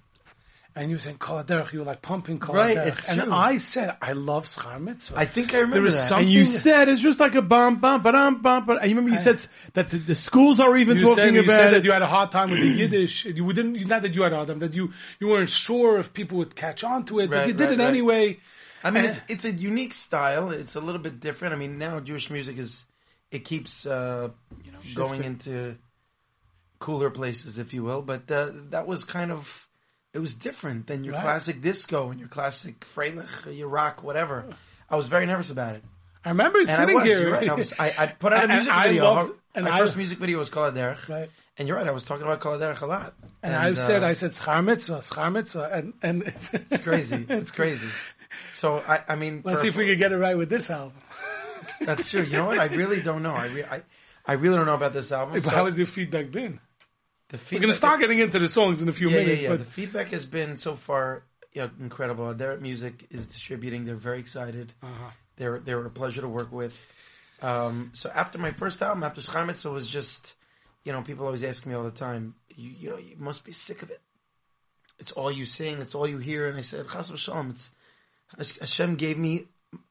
S2: and you were saying Kol Derech, you were like pumping Kol
S10: Right,
S2: Derech.
S10: it's
S2: and
S10: true.
S2: I said I love Schar Mitzvah.
S10: I think I remember
S2: There is
S10: that.
S2: some-
S3: And you
S2: Something-
S3: said it's just like a bum bum ba dum bum. But you remember you said s- that the, the schools are even
S2: you
S3: talking
S2: said, you
S3: about
S2: said
S3: it.
S2: that you had a hard time with the Yiddish. You didn't not that you had a hard time that you you weren't sure if people would catch on to it, but
S10: Right,
S2: you did
S10: right,
S2: it
S10: right.
S2: anyway.
S10: I mean,
S2: Eh.
S10: it's it's a unique style. It's a little bit different. I mean, now Jewish music is it keeps uh, you know going into cooler places, if you will. But uh, that was kind of it was different than your
S2: Right.
S10: classic disco and your classic Freilich, your rock, whatever. I was very nervous about it.
S2: I remember
S10: And I
S2: sitting
S10: was,
S2: here.
S10: right. I, was, I, I put out a [LAUGHS] music
S2: and
S10: video.
S2: loved- and
S10: my
S2: I-
S10: first music video was called Derech.
S2: Right.
S10: And you're right. I was talking about Kol Derech a lot.
S2: And, I've said,
S10: uh,
S2: I said, Schar Mitzvah, Schar Mitzvah, and, and [LAUGHS]
S10: it's crazy. It's crazy. So I, I mean,
S2: Let's
S10: for-
S2: see if we can get it right with this album.
S10: That's true. You know what? I really don't know. I, re- I, I really don't know about this album. [LAUGHS] So
S2: How has your feedback been? We're going to start getting into the songs in a few
S10: yeah,
S2: minutes,
S10: yeah, yeah.
S2: but
S10: The feedback has been so far you know, incredible. Their music is distributing. They're very excited.
S2: Uh-huh.
S10: They're they were a pleasure to work with. Um, so after my first album, after Schaimitz, it was just you know people always ask me all the time. You, you know you must be sick of it. It's all you sing. It's all you hear. And I said, Chas v'shalom. It's Hashem gave me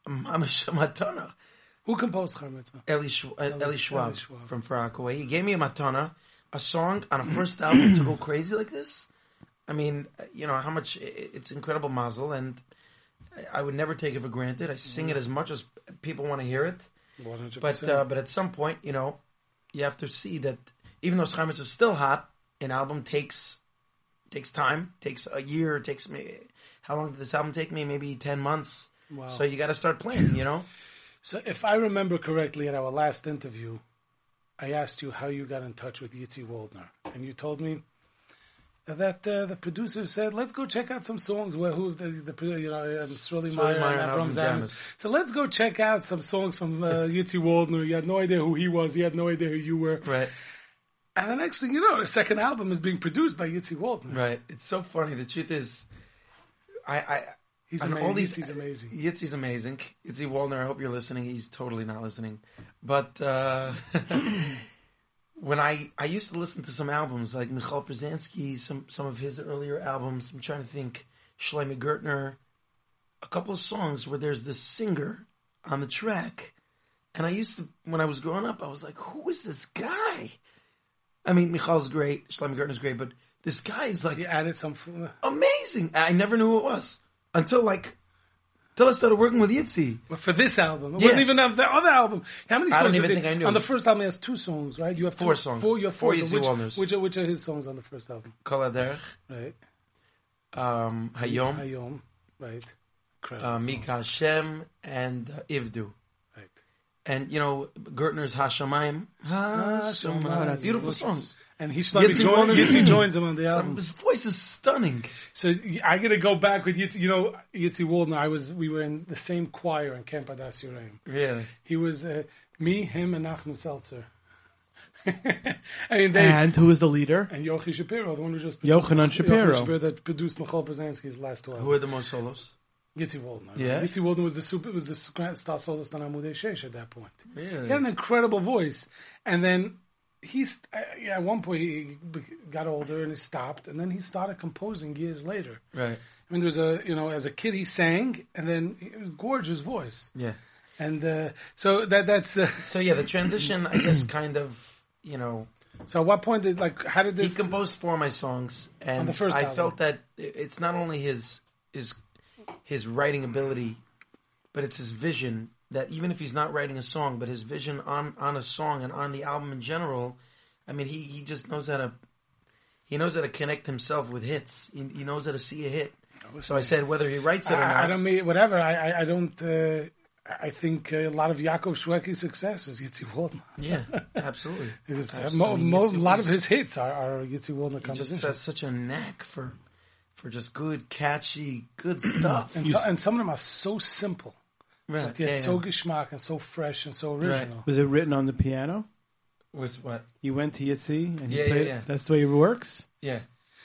S10: mamash [LAUGHS] matana.
S2: who composed Schar
S10: Eli, uh,
S2: Eli-
S10: Eli Schwab,
S2: Eli Schwab.
S10: from Far Rockaway. He gave me a matana, a song on a first album to go [CLEARS THROAT] crazy like this. I mean, you know how much it's incredible mazel, and I- I would never take it for granted. I sing it as much as people want to hear it,
S2: 100%.
S10: but uh, but at some point, you know, you have to see that even though Schaimitz is still hot, an album takes takes time, takes a year, takes me. How long did this album take me? Maybe ten months.
S2: Wow.
S10: So you got to start playing, you know.
S2: So if I remember correctly at our last interview, I asked you how you got in touch with Yitzi Waldner, and you told me that uh, the producer said, "Let's go check out some songs." Where who the, the you know um, Shirley Meyer
S10: Meyer
S2: and Avram
S10: Avram
S2: Zamis.
S10: Zamis.
S2: So let's go check out some songs from uh, Yitzi Waldner. You had no idea who he was. He had no idea who you were.
S10: Right.
S2: And the next thing you know, the second album is being produced by Yitzi Waldner.
S10: Right. It's so funny. The truth is, I, I
S2: He's amazing.
S10: all these
S2: Yitzi's amazing.
S10: Yitzi's amazing. Yitzi Waldner. I hope you're listening. He's totally not listening. But uh, [LAUGHS] when I I used to listen to some albums like Michoel Pruzansky, some some of his earlier albums. I'm trying to think. Shloime Gertner, a couple of songs where there's this singer on the track, and I used to when I was growing up, I was like, who is this guy? I mean, Michoel's great, Shloime Gertner's great, but this guy is like
S2: He added some.
S10: amazing. I never knew who it was until like until I started working with Yitzi.
S2: But for this album, it
S10: Yeah.
S2: wasn't even on the other album. How many songs?
S10: I don't even
S2: it?
S10: think I knew.
S2: On the first album, he has two songs, right? You have
S10: Four
S2: two,
S10: songs.
S2: Four, you have four.
S10: Four. Yitzi
S2: which,
S10: Waldners.
S2: which, are, which are his songs on the first album?
S10: Kol Haderech,
S2: Right.
S10: um, Hayom,
S2: Hayom. Right.
S10: Uh. Mika Hashem, and uh, Ivdu.
S2: Right.
S10: And you know Gertner's. Hashamayim. Hashamayim. Beautiful song.
S2: And he Shlomi
S10: Yitzi
S2: join, Yitzi joins him on the album.
S10: His voice is stunning.
S2: So I got to go back with Yitzi. You know, Yitzi Waldner. I was. We were in the same choir in Camp Adas Yuraim.
S10: Really.
S2: He was uh, me, him, and Nachman Seltzer. [LAUGHS] I mean, they
S3: And who is the leader?
S2: and Yochi Shapiro, the one who just
S3: Yochanan Shapiro.
S2: Yochanan Shapiro that produced Michoel Pruzansky's last two
S10: Who
S2: albums.
S10: are the most solos?
S2: Yitzi Waldner.
S10: Yeah?
S2: Yitzi Waldner was the super was the star soloist on Amudei Shesh at that point.
S10: Really?
S2: He had an incredible voice, and then he's uh, yeah. At one point, he got older and he stopped, and then he started composing years later.
S10: Right.
S2: I mean, there was a you know, as a kid he sang, and then it was gorgeous voice,
S10: Yeah.
S2: and uh, so that that's uh, [LAUGHS]
S10: So yeah, the transition, I guess, kind of, you know,
S2: so. At what point did like how did
S10: he
S2: this?
S10: composed four of my songs, and
S2: the first
S10: I
S2: album.
S10: felt that it's not only his his his writing ability, but it's his vision. That even if he's not writing a song, but his vision on on a song and on the album in general, I mean, he he just knows how to he knows how to connect himself with hits. He, he knows how to see a hit. So I said whether he writes it or not.
S2: I, I don't mean whatever. I I, I don't. Uh, I think a lot of Yaakov Shwekey's success is Yitzi Waldner.
S10: yeah, [LAUGHS] absolutely.
S2: It was, uh,
S10: Absolutely.
S2: mo,
S10: mean,
S2: mo, a
S10: Yitzi
S2: lot of his hits are, are Yitzi Waldner
S10: He just has such a knack for for just good, catchy, good [CLEARS THROAT] stuff.
S2: and, so, and some of them are so simple,
S10: right.
S2: but yet
S10: yeah,
S2: so
S10: yeah.
S2: geschmack and so fresh and so original.
S3: Was it written on the piano?
S10: Was what?
S3: You went to Yitzi and he
S10: Yeah, yeah,
S3: played.
S10: yeah.
S3: That's the way it works.
S10: Yeah.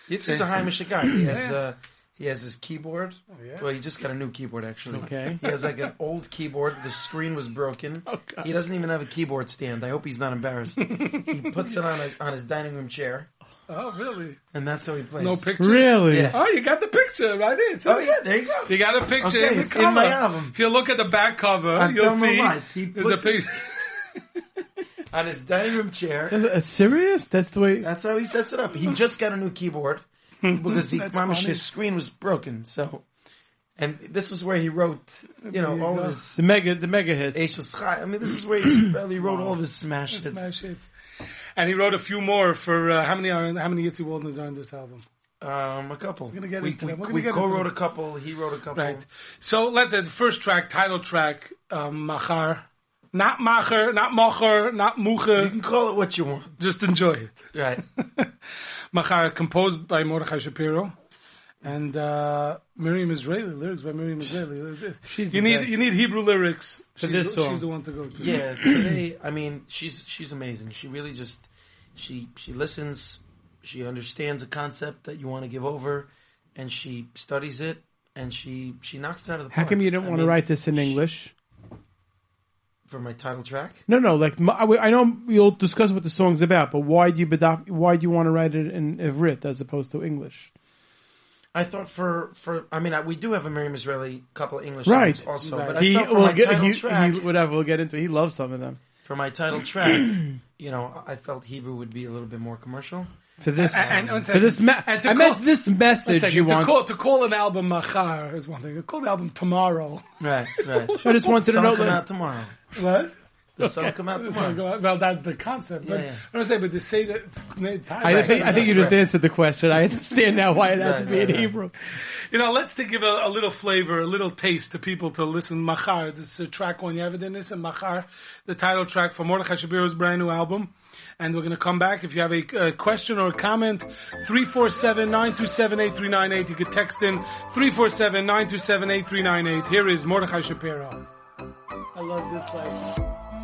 S10: Yitzi's a Heimish guy. He has
S2: Yeah.
S10: uh, he has his keyboard.
S2: Oh, yeah?
S10: Well, he just got a new keyboard actually.
S3: Okay.
S10: He has like an old keyboard. The screen was broken. [LAUGHS]
S2: Oh, God.
S10: he doesn't even have a keyboard stand. I hope he's not embarrassed. [LAUGHS] he puts it on a, on his dining room chair,
S2: Oh, really?
S10: and that's how he plays.
S2: No picture.
S3: Really?
S10: Yeah.
S2: Oh, you got the picture right in.
S10: Oh yeah, there you go.
S2: You got a picture
S10: Okay,
S2: in the
S10: it's
S2: cover.
S10: in my album.
S2: If you look at the back cover,
S10: I'm
S2: you'll
S10: telling no
S2: see
S10: lies. He
S2: there's a
S10: puts his-
S2: picture. [LAUGHS]
S10: on his dining room chair.
S3: Is it- uh, serious? That's the way.
S10: That's how he sets it up. He just got a new keyboard because he [LAUGHS]
S2: That's
S10: promised his screen was broken. So, and this is where he wrote, you know, all
S2: go.
S10: of his
S3: The mega, the mega hits.
S10: I mean, this is where he [CLEARS THROAT] probably wrote all of his smash hits.
S2: Smash hits. And he wrote a few more for uh, how many are how many Yitzi Waldners are in this album?
S10: Um, a couple.
S2: gonna get
S10: we
S2: into
S10: we.
S2: We're
S10: we
S2: get
S10: co-wrote a couple. He wrote a couple.
S2: Right. So let's say the first track, title track, um, Machar. Not Macher, not Mocher, not
S10: You can call it what you want.
S2: Just enjoy it.
S10: Right. [LAUGHS]
S2: Machar, composed by Mordechai Shapiro. And uh, Miriam Israeli, lyrics by Miriam Israeli.
S3: She's
S2: you need
S3: best.
S2: you need Hebrew lyrics
S3: For
S2: she's,
S3: this
S2: the-
S3: song.
S2: She's the one to go to.
S10: yeah. Today, I mean, she's she's amazing. She really just she she listens. She understands a concept that you want to give over, and she studies it, and she she knocks it out of the park.
S3: How come you didn't
S10: I
S3: want to write this in English?
S10: for my title track?
S3: No, no. Like I know you'll discuss what the song's about, but why do you Why do you want to write it in Ivrit as opposed to English?
S10: I thought for for I mean I, we do have a Miriam Israeli couple of English
S3: Right.
S10: songs also,
S2: Right.
S10: but I
S3: He
S10: thought for
S3: will
S10: my
S3: get
S10: title
S3: he,
S10: track
S3: he, whatever. We'll get into. He loves some of them.
S10: for my title track, [CLEARS THROAT] you know, I felt Hebrew would be a little bit more commercial.
S3: For this,
S2: And- and one
S3: for this,
S2: second.
S3: me-
S2: And to
S3: I
S2: call-
S3: meant this message
S2: second,
S3: you
S2: to,
S3: want.
S2: call, to call an album Machar is one thing. To call the album Tomorrow.
S10: Right, right. [LAUGHS]
S3: I just wanted to
S10: Sun
S3: know.
S10: will come out tomorrow.
S2: What?
S10: The sun will come out [LAUGHS] tomorrow.
S2: Well, that's the concept. But
S10: Yeah, yeah.
S2: I'm saying, but to say that.
S3: I think I think you just answered the question. I understand now why it had to
S10: Right,
S3: be in
S10: right, right.
S3: Hebrew.
S2: You know, let's to give a, a little flavor, a little taste to people to listen. Machar, this is a track on Yevedinus and Machar, the title track for Mordechai Shapiro's brand new album. And we're going to come back. If you have a, a question or a comment, 347-927-8398. You could text in 347-927-8398. Here is Mordechai Shapiro. I love this like.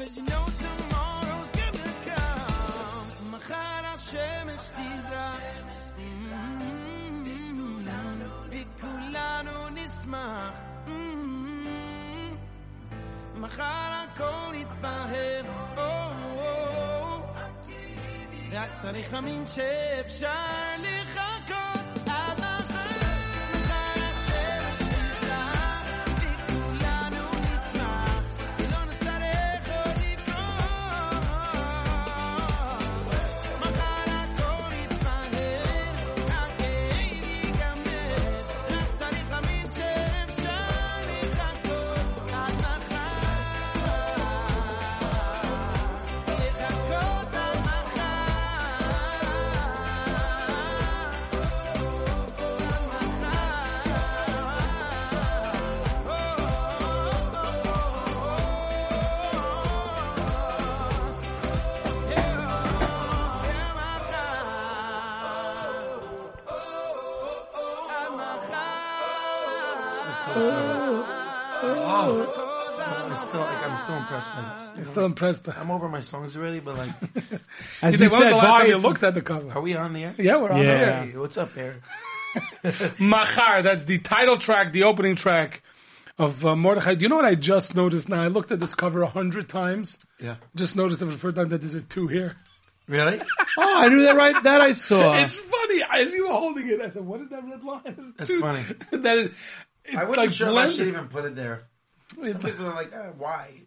S5: cause you know tomorrow's gonna come. מחר השמש תזרח. וכולנו נשמח. מחר הכל יתבהר, רק צריך להאמין שאפשר לחכות Impressed by this.
S2: I'm still impressed by
S10: I'm over my songs already, but like, [LAUGHS]
S3: As
S2: When
S3: we said,
S2: the last time you looked at the cover?
S10: are we on the air?
S2: Yeah, we're on
S3: Yeah.
S2: air.
S10: Hey, what's up, Eric? [LAUGHS]
S2: Machar, that's the title track, the opening track of uh, Mordechai. Do you know what I just noticed now? I looked at this cover a hundred times.
S10: Yeah.
S2: Just noticed it for the first time that there's a two here.
S10: Really? [LAUGHS]
S3: Oh, I knew that right. That I saw.
S2: It's funny. As you were holding it, I said, what is that red line? It's
S10: That's
S2: two-
S10: funny.
S2: that is, it's
S10: I wasn't
S2: like
S10: sure if I should even put it there. Some people are like, oh, why?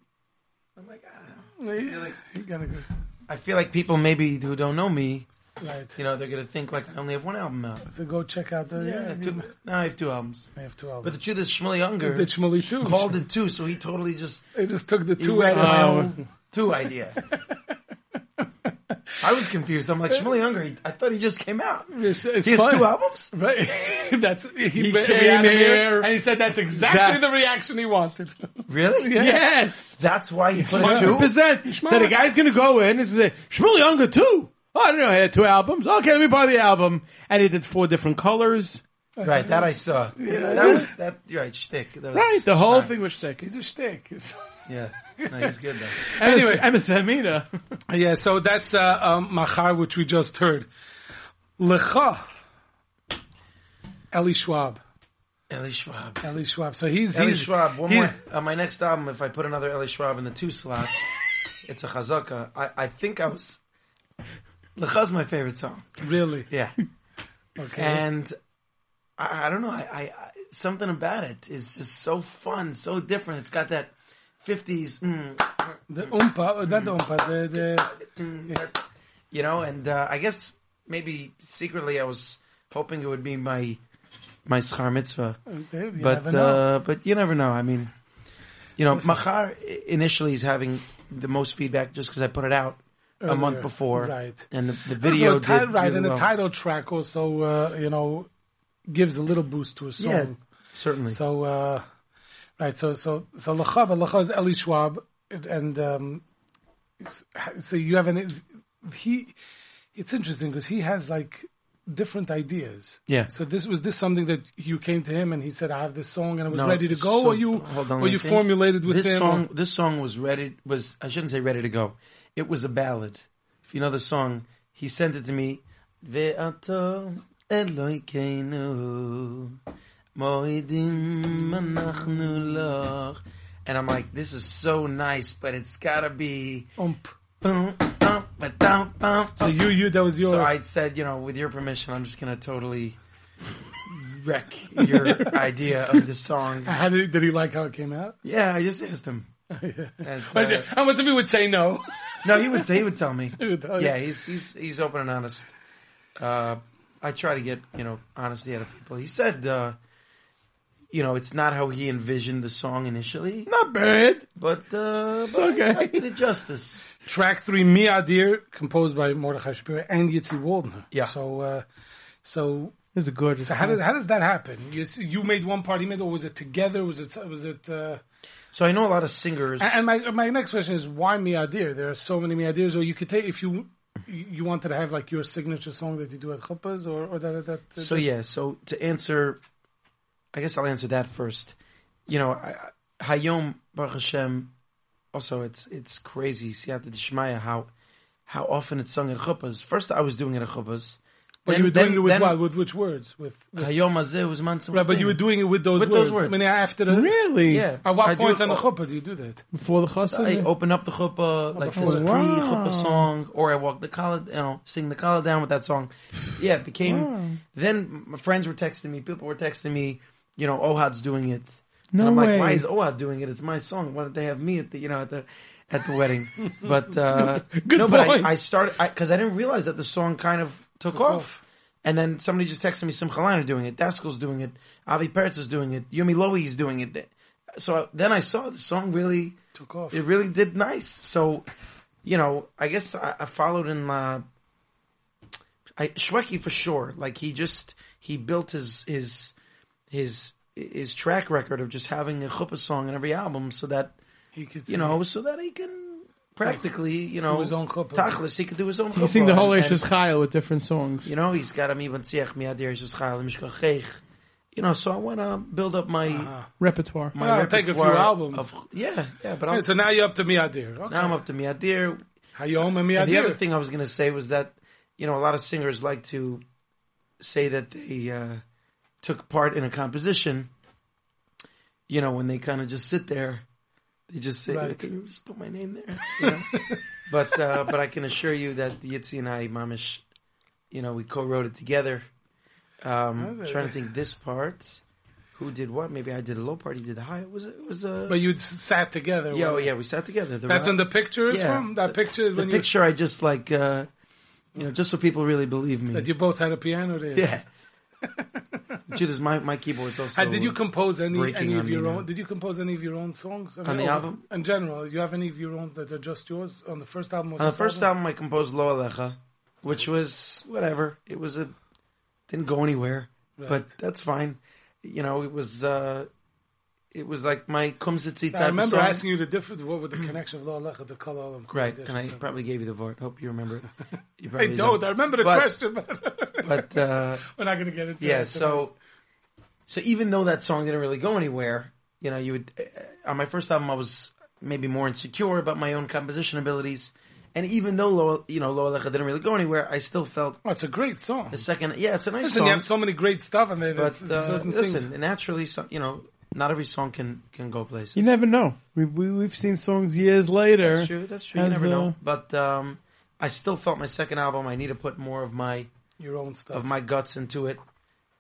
S10: I'm like, I don't know. I feel like,
S2: You gotta go.
S10: I feel like people maybe who don't know me
S2: Right.
S10: You know, they're gonna think like I only have one album out.
S2: So go check out the.
S10: Yeah,
S2: Yeah,
S10: two, now I have two albums.
S2: I have two albums.
S10: But the truth is, Shmuel Ungar
S2: Did Shmuley too?
S10: called it two, so he totally just
S2: They just took the two out
S10: my own two idea. [LAUGHS] I was confused. I'm like Shmuel Ungar. I thought he just came out.
S2: It's, it's
S10: He has
S2: fun.
S10: two albums.
S2: Right. [LAUGHS] that's he,
S3: He came
S2: reacted
S3: here.
S2: and he said that's exactly
S3: That-
S2: the reaction he wanted. [LAUGHS]
S10: Really? [LAUGHS]
S3: Yes.
S10: That's why he put it
S3: Hundred
S10: two.
S3: percent. So the guy's gonna go in and say, Shmuel Ungar too. Oh, I don't know. He had two albums. Okay, let me buy the album. And he did four different colors.
S10: Right, that I saw. That was that. Right, shtick. That was
S3: Right. The whole
S10: smart.
S3: thing was sick.
S2: He's a shtick. It's- [LAUGHS]
S10: Yeah, no, he's good though. [LAUGHS]
S3: Anyway, Emes Hamina.
S2: Yeah, so that's uh, um, Machar, which we just heard. Lecha, Eli Schwab.
S10: Eli Schwab.
S2: Eli Schwab. So he's
S10: Eli
S2: he's
S10: Schwab. One
S2: he's-
S10: more on my next album. If I put another Eli Schwab in the two slot, [LAUGHS] it's a chazaka. I, I think I was. Lecha's my favorite song.
S2: Really?
S10: Yeah, [LAUGHS]
S2: Okay.
S10: and I, I don't know. I, I, I something about it is just so fun, so different. It's got that fifties. Mm,
S2: the umpa, not the umpa, the, the
S10: you know, and uh, I guess maybe secretly I was hoping it would be my my schar mitzvah,
S2: you
S10: but uh, but you never know. I mean, you know, Machar initially is having the most feedback just because I put it out a month before,
S2: Right.
S10: And the, the video
S2: ti-
S10: did
S2: right,
S10: really
S2: and the title track also, uh, you know, gives a little boost to a song.
S10: Yeah, certainly.
S2: So, uh, right, so so so Lecha, but Lecha is Eli Schwab, and um, so you have an he. It's interesting because he has like different ideas.
S10: Yeah.
S2: So this was this something that you came to him and he said, "I have this song and I was
S10: No,
S2: ready to go,"
S10: so-
S2: or you
S10: hold on,
S2: or you
S10: think.
S2: formulated with
S10: this
S2: him.
S10: song.
S2: or-
S10: This song was ready. Was I shouldn't say ready to go. It was a ballad. If you know the song, he sent it to me. Ve'ato Elokeinu moedim anachnu lach. And I'm like, this is so nice, but it's gotta be.
S2: Ump.
S10: Boom, bum, ba-dum, bum.
S2: So you you that was your
S10: So I said, you know, with your permission, I'm just gonna totally wreck [LAUGHS] your idea of the song.
S2: How did, did he like how it came out?
S10: Yeah, I just asked him. [LAUGHS] And, uh,
S2: How much of you would say no? [LAUGHS]
S10: no, he would. He would tell me.
S2: He would tell you.
S10: Yeah, he's he's he's open and honest. Uh, I try to get you know honesty out of people. He said, uh, you know, it's not how he envisioned the song initially,
S3: Not bad.
S10: but uh, but
S3: okay.
S10: I, I did it justice.
S2: Track three, Miadir, composed by Mordechai Shapiro and Yitzi Waldner.
S10: Yeah.
S2: So, uh, so,
S3: It's a gorgeous.
S2: so how did how does that happen? You you made one part, he made, or was it together? Was it was it? Uh,
S10: So I know a lot of singers.
S2: and and my my next question is why Miadir? There are so many Miadirs, or you could take if you you wanted to have like your signature song that you do at chuppahs, or or that that. that
S10: So yeah, so to answer, I guess I'll answer that first. You know, I, I- Hayom Baruch Hashem. Also, it's it's crazy. Siyata Dishmaya how how often it's sung in chuppahs. First, I was doing it in chuppahs.
S2: But
S10: Then-
S2: you were doing
S10: then-
S2: it with
S10: then-
S2: what? With which words? With, with
S10: Hayom Azeh was man
S2: right, but you were doing it with those
S10: With
S2: words.
S10: those words.
S2: I mean, after the
S3: Really?
S10: Yeah.
S2: At what
S10: I
S2: point
S10: it
S2: on the
S10: all-
S2: chuppah do you do that?
S3: Before the chassid?
S10: I open up the chuppah like
S2: before
S10: this
S2: the-
S10: pre-chuppah song, or I walk the kala, you know, sing the kala down with that song. Yeah, it became. Then my friends were texting me, people were texting me, you know, Ohad's doing it.
S3: No
S10: and I'm
S3: way.
S10: like, why is Ohad doing it? It's my song. Why don't they have me at the, you know, at the, at the wedding? But [LAUGHS] uh,
S3: Good
S10: no, but
S3: point.
S10: I, I started because I, didn't realize that the song kind of took, off.
S2: off.
S10: And then somebody just texted me, Simcha Leiner doing it, Daskel's doing it, Avi Peretz is doing it, Yumi Lowy is doing it. So then I saw the song really
S2: Took off.
S10: it really did nice. So, you know, I guess I, I followed in uh, I Shwekey for sure. Like he just he built his his his his track record of just having a chuppah song in every album, so that
S2: He could
S10: you know, so that he can practically, you know,
S2: his own chuppah.
S10: Tachlis, he could do his own.
S3: You sing the whole
S10: And-
S3: Eishes Chayil with different songs.
S10: You know, he's got a mi bansiach miadir shishchayil mishkachech. You know, so I want to build up my
S3: Repertoire.
S10: my
S2: Well, take a few
S10: repertoire
S2: albums.
S10: Of, yeah, yeah, but I'm,
S2: Okay, so now you're up to Miadir. Okay.
S10: now I'm up to miadir.
S2: Hayom and
S10: And
S2: Miadir.
S10: the other thing I was going to say was that, you know, a lot of singers like to say that they uh, took part in a composition. You know, when they kind of just sit there, they just say,
S2: Right.
S10: "Can you just put my name there?" [LAUGHS] You know? but uh, but I can assure you that Yitzi and I, Mamish, you know, we co-wrote it together. Um,
S2: Oh,
S10: trying to think this part. Who did what? Maybe I did a low part. He did the high. It was it was a.
S2: But you sat together.
S10: yeah, oh, yeah, we sat together. The
S2: That's when the picture is
S10: Yeah.
S2: from? That picture is
S10: the
S2: when
S10: picture I just like uh You know, just so people really believe me.
S2: That you both had a piano there.
S10: Yeah. [LAUGHS] My, my keyboard's also.
S2: Did you compose any any of your
S10: now.
S2: own? Did you compose any of your own songs I
S10: On the album?
S2: In general, you have any of your own that are just yours on the first album?
S10: On the first album, I composed Lo Alecha, which was whatever. It was a didn't go anywhere,
S2: Right.
S10: but that's fine. You know, it was uh it was like my kumsitzi type
S2: I remember asking you the different what was the connection of Lo Alecha to Kol Olam
S10: right, and I probably gave you the vort. Hope you remember it. You [LAUGHS]
S2: I
S10: probably
S2: don't. I remember the
S10: But-
S2: question, but, [LAUGHS]
S10: But uh, [LAUGHS]
S2: we're not going to get into
S10: yeah, so so even though that song didn't really go anywhere, you know, you would uh, on my first album I was maybe more insecure about my own composition abilities, and even though Lo, you know Lo Alecha didn't really go anywhere, I still felt
S2: Oh, it's a great song.
S10: the second. Yeah, it's a nice
S2: Listen,
S10: song.
S2: you have so many great stuff in there.
S10: but
S2: But
S10: uh,
S2: certain
S10: listen,
S2: things.
S10: naturally, some, you know, not every song can can go places.
S3: You never know. We, we we've seen songs years later.
S10: That's true. That's true. You never
S3: uh,
S10: know. But um, I still felt my second album. I need to put more of my
S2: Your own stuff.
S10: of my guts into it,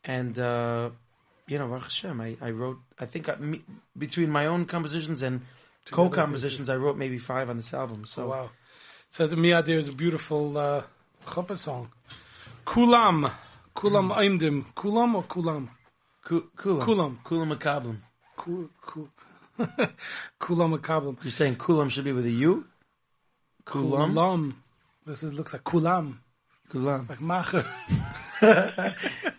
S10: and uh, you know, Baruch Hashem, I, I wrote. I think I, me, between my own compositions and co-compositions, I wrote maybe five on this album. So
S2: Oh, wow. So the Miadir is a beautiful uh, chuppah song. Kulam. Kulam Aimdim. Kulam or Kulam?
S10: Ku- Kulam,
S2: Kulam.
S10: Kulam Makablam.
S2: Ku- ku- [LAUGHS] Kulam Akablam.
S10: You're saying Kulam should be with a U? Kulam.
S2: Kulam. This is looks like Kulam.
S10: Kulam.
S2: Like Macher. [LAUGHS] [LAUGHS]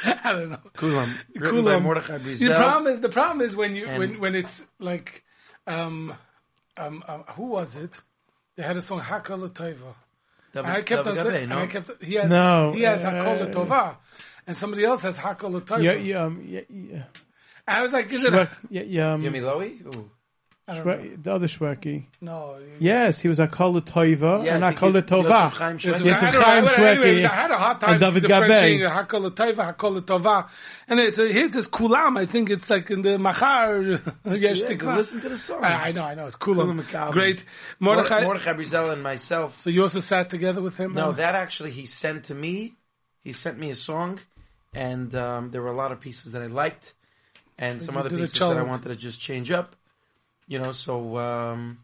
S2: [LAUGHS] I don't know.
S10: Kulam. Written by
S2: Kulam.
S10: Mordechai
S2: The problem is the problem is when you
S10: And-
S2: when when it's like um um, um who was it? They had a song Hakol Tova. I kept on
S10: David
S2: saying,
S10: no?
S2: I kept he has
S3: No,
S2: he has
S3: uh,
S2: Hakol Tova, and somebody else has Hakol Tova.
S3: Yeah, yeah, um, yeah, yeah.
S2: I was like, is it?
S3: Shwek, yeah, yeah, um,
S10: Yumi Lowy? Ooh.
S2: I don't know.
S3: Shwek, the other Shwekey.
S2: No.
S3: Yes, he was Akol Toiva
S10: Yeah,
S3: and
S10: I think
S3: Akol
S10: it-
S3: Tova.
S10: Yosef Chaim
S2: Yes,
S10: Shwekey.
S3: Yes,
S2: I, had,
S3: it's Chaim
S2: I, anyways,
S3: Shwekey
S2: I had a hard time
S3: and David
S2: differentiating
S3: Gabay.
S2: Hakol Tova, Hakol Tova, and it's, here says Kulam. I think it's like in the Machar. [LAUGHS] Yesh
S10: Yeah,
S2: Tikva.
S10: listen to the song.
S2: I, I know, I know. It's
S10: Kulam
S2: Kulam.
S10: Makabel.
S2: Great.
S10: Mordechai,
S2: Mordechai.
S10: Mordechai Brizel and myself.
S2: So you also sat together with him?
S10: No,
S2: man?
S10: that actually he sent to me. He sent me a song, and um, there were a lot of pieces that I liked, and some
S2: You
S10: other
S2: did a
S10: pieces that I
S2: challenge.
S10: wanted to just change up. You know, so um,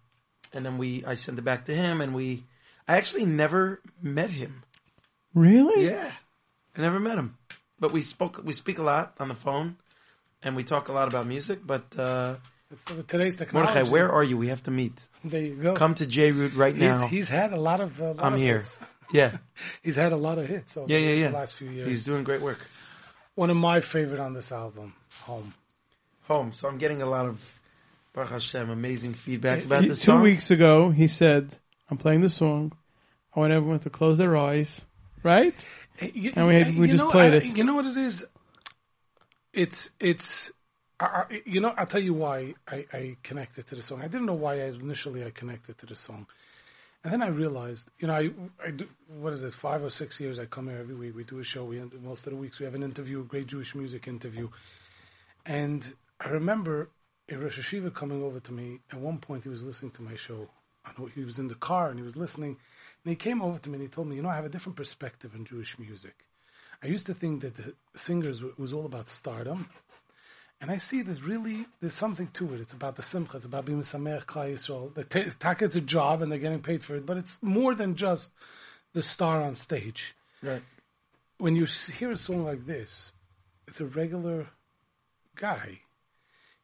S10: and then we I sent it back to him, and we I actually never met him.
S3: Really?
S10: Yeah, I never met him, but we spoke. We speak a lot on the phone, and we talk a lot about music. But uh,
S2: It's for today's technology.
S10: Mordechai, where are you? We have to meet.
S2: There you go.
S10: Come to J Root right
S2: he's,
S10: now.
S2: he's had a lot of. Uh, lot
S10: I'm
S2: of
S10: here.
S2: hits.
S10: Yeah, [LAUGHS]
S2: He's had a lot of hits over
S10: yeah, yeah, yeah.
S2: the last few years.
S10: He's doing great work.
S2: One of my favorite on this album, Home.
S10: home. So I'm getting a lot of Baruch Hashem amazing feedback about
S3: He-
S10: this
S3: two weeks ago, he said, "I'm playing the song. I want everyone to close their eyes." Right?
S2: You,
S3: And we had- we just
S2: know,
S3: played
S2: I-
S3: it.
S2: You know what it is? It's it's. I, I, you know, I'll tell you why I, I connected to the song. I didn't know why I initially I connected to the song, and then I realized, you know, I, I do what is it, five or six years I come here every week. We do a show. We most of the weeks we have an interview, a great Jewish music interview, and I remember a Rosh Yeshiva coming over to me. At one point, he was listening to my show. I know he was in the car and he was listening, and he came over to me and he told me, you know, I have a different perspective on Jewish music. I used to think that the singers w- was all about stardom, and I see there's really there's something to it. It's about the simcha. It's about being sameach klal yisrael. The taka it's a job and they're getting paid for it, but it's more than just the star on stage.
S10: Right.
S2: When you hear a song like this, it's a regular guy.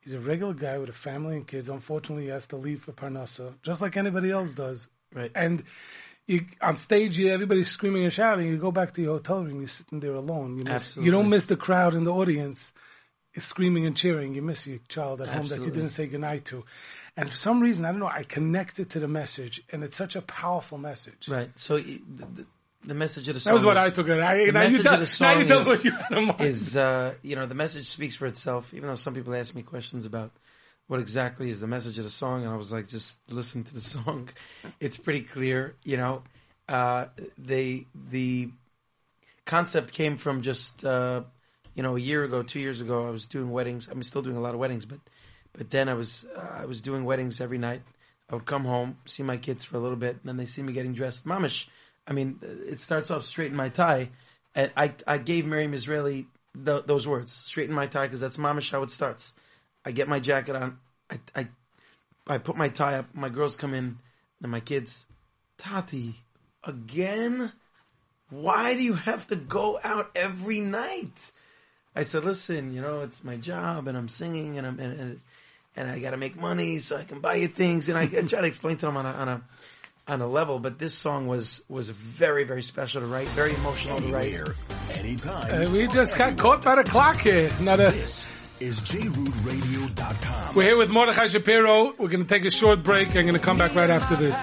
S2: He's a regular guy with a family and kids. Unfortunately, he has to leave for Parnassa, just like anybody else does.
S10: Right.
S2: And you, on stage, you, everybody's screaming and shouting. You go back to your hotel room, you're sitting there alone. You, miss, you don't miss the crowd in the audience screaming and cheering. You miss your child at home that you didn't say goodnight to. And for some reason, I don't know, I connected to the message, and it's such a powerful message.
S10: Right. So the, message of the song
S2: That was what
S10: is,
S2: I took it. I,
S10: the
S2: now, you tell,
S10: of the
S2: now you
S10: song
S2: tell
S10: is,
S2: what you had in mind.
S10: is uh, you know the message speaks for itself. Even though some people ask me questions about what exactly is the message of the song, and I was like, just listen to the [LAUGHS] song. It's pretty clear. You know, uh, they the concept came from just uh, you know a year ago, two years ago. I was doing weddings. I'm still doing a lot of weddings, but but then I was uh, I was doing weddings every night. I would come home, see my kids for a little bit, and then they see me getting dressed. Mamish, I mean, it starts off straighten my tie. And I I gave Miriam Israeli th- those words, straighten my tie, because that's mamish how it starts. I get my jacket on, I I I put my tie up. My girls come in, and my kids, Tati, again. why do you have to go out every night? I said, listen, you know, it's my job and I'm singing and I'm, and, and I got to make money so I can buy you things. And I, I try to explain to them on a, on a, on a level, but this song was, was very, very special to write, very emotional to write.
S1: Anywhere, anytime.
S2: Uh, we just got caught by the clock here. Not a.
S1: This is jrootradio.com.
S2: We're here with Mordechai Shapiro. We're going to take a short break. I'm going to come back right after this.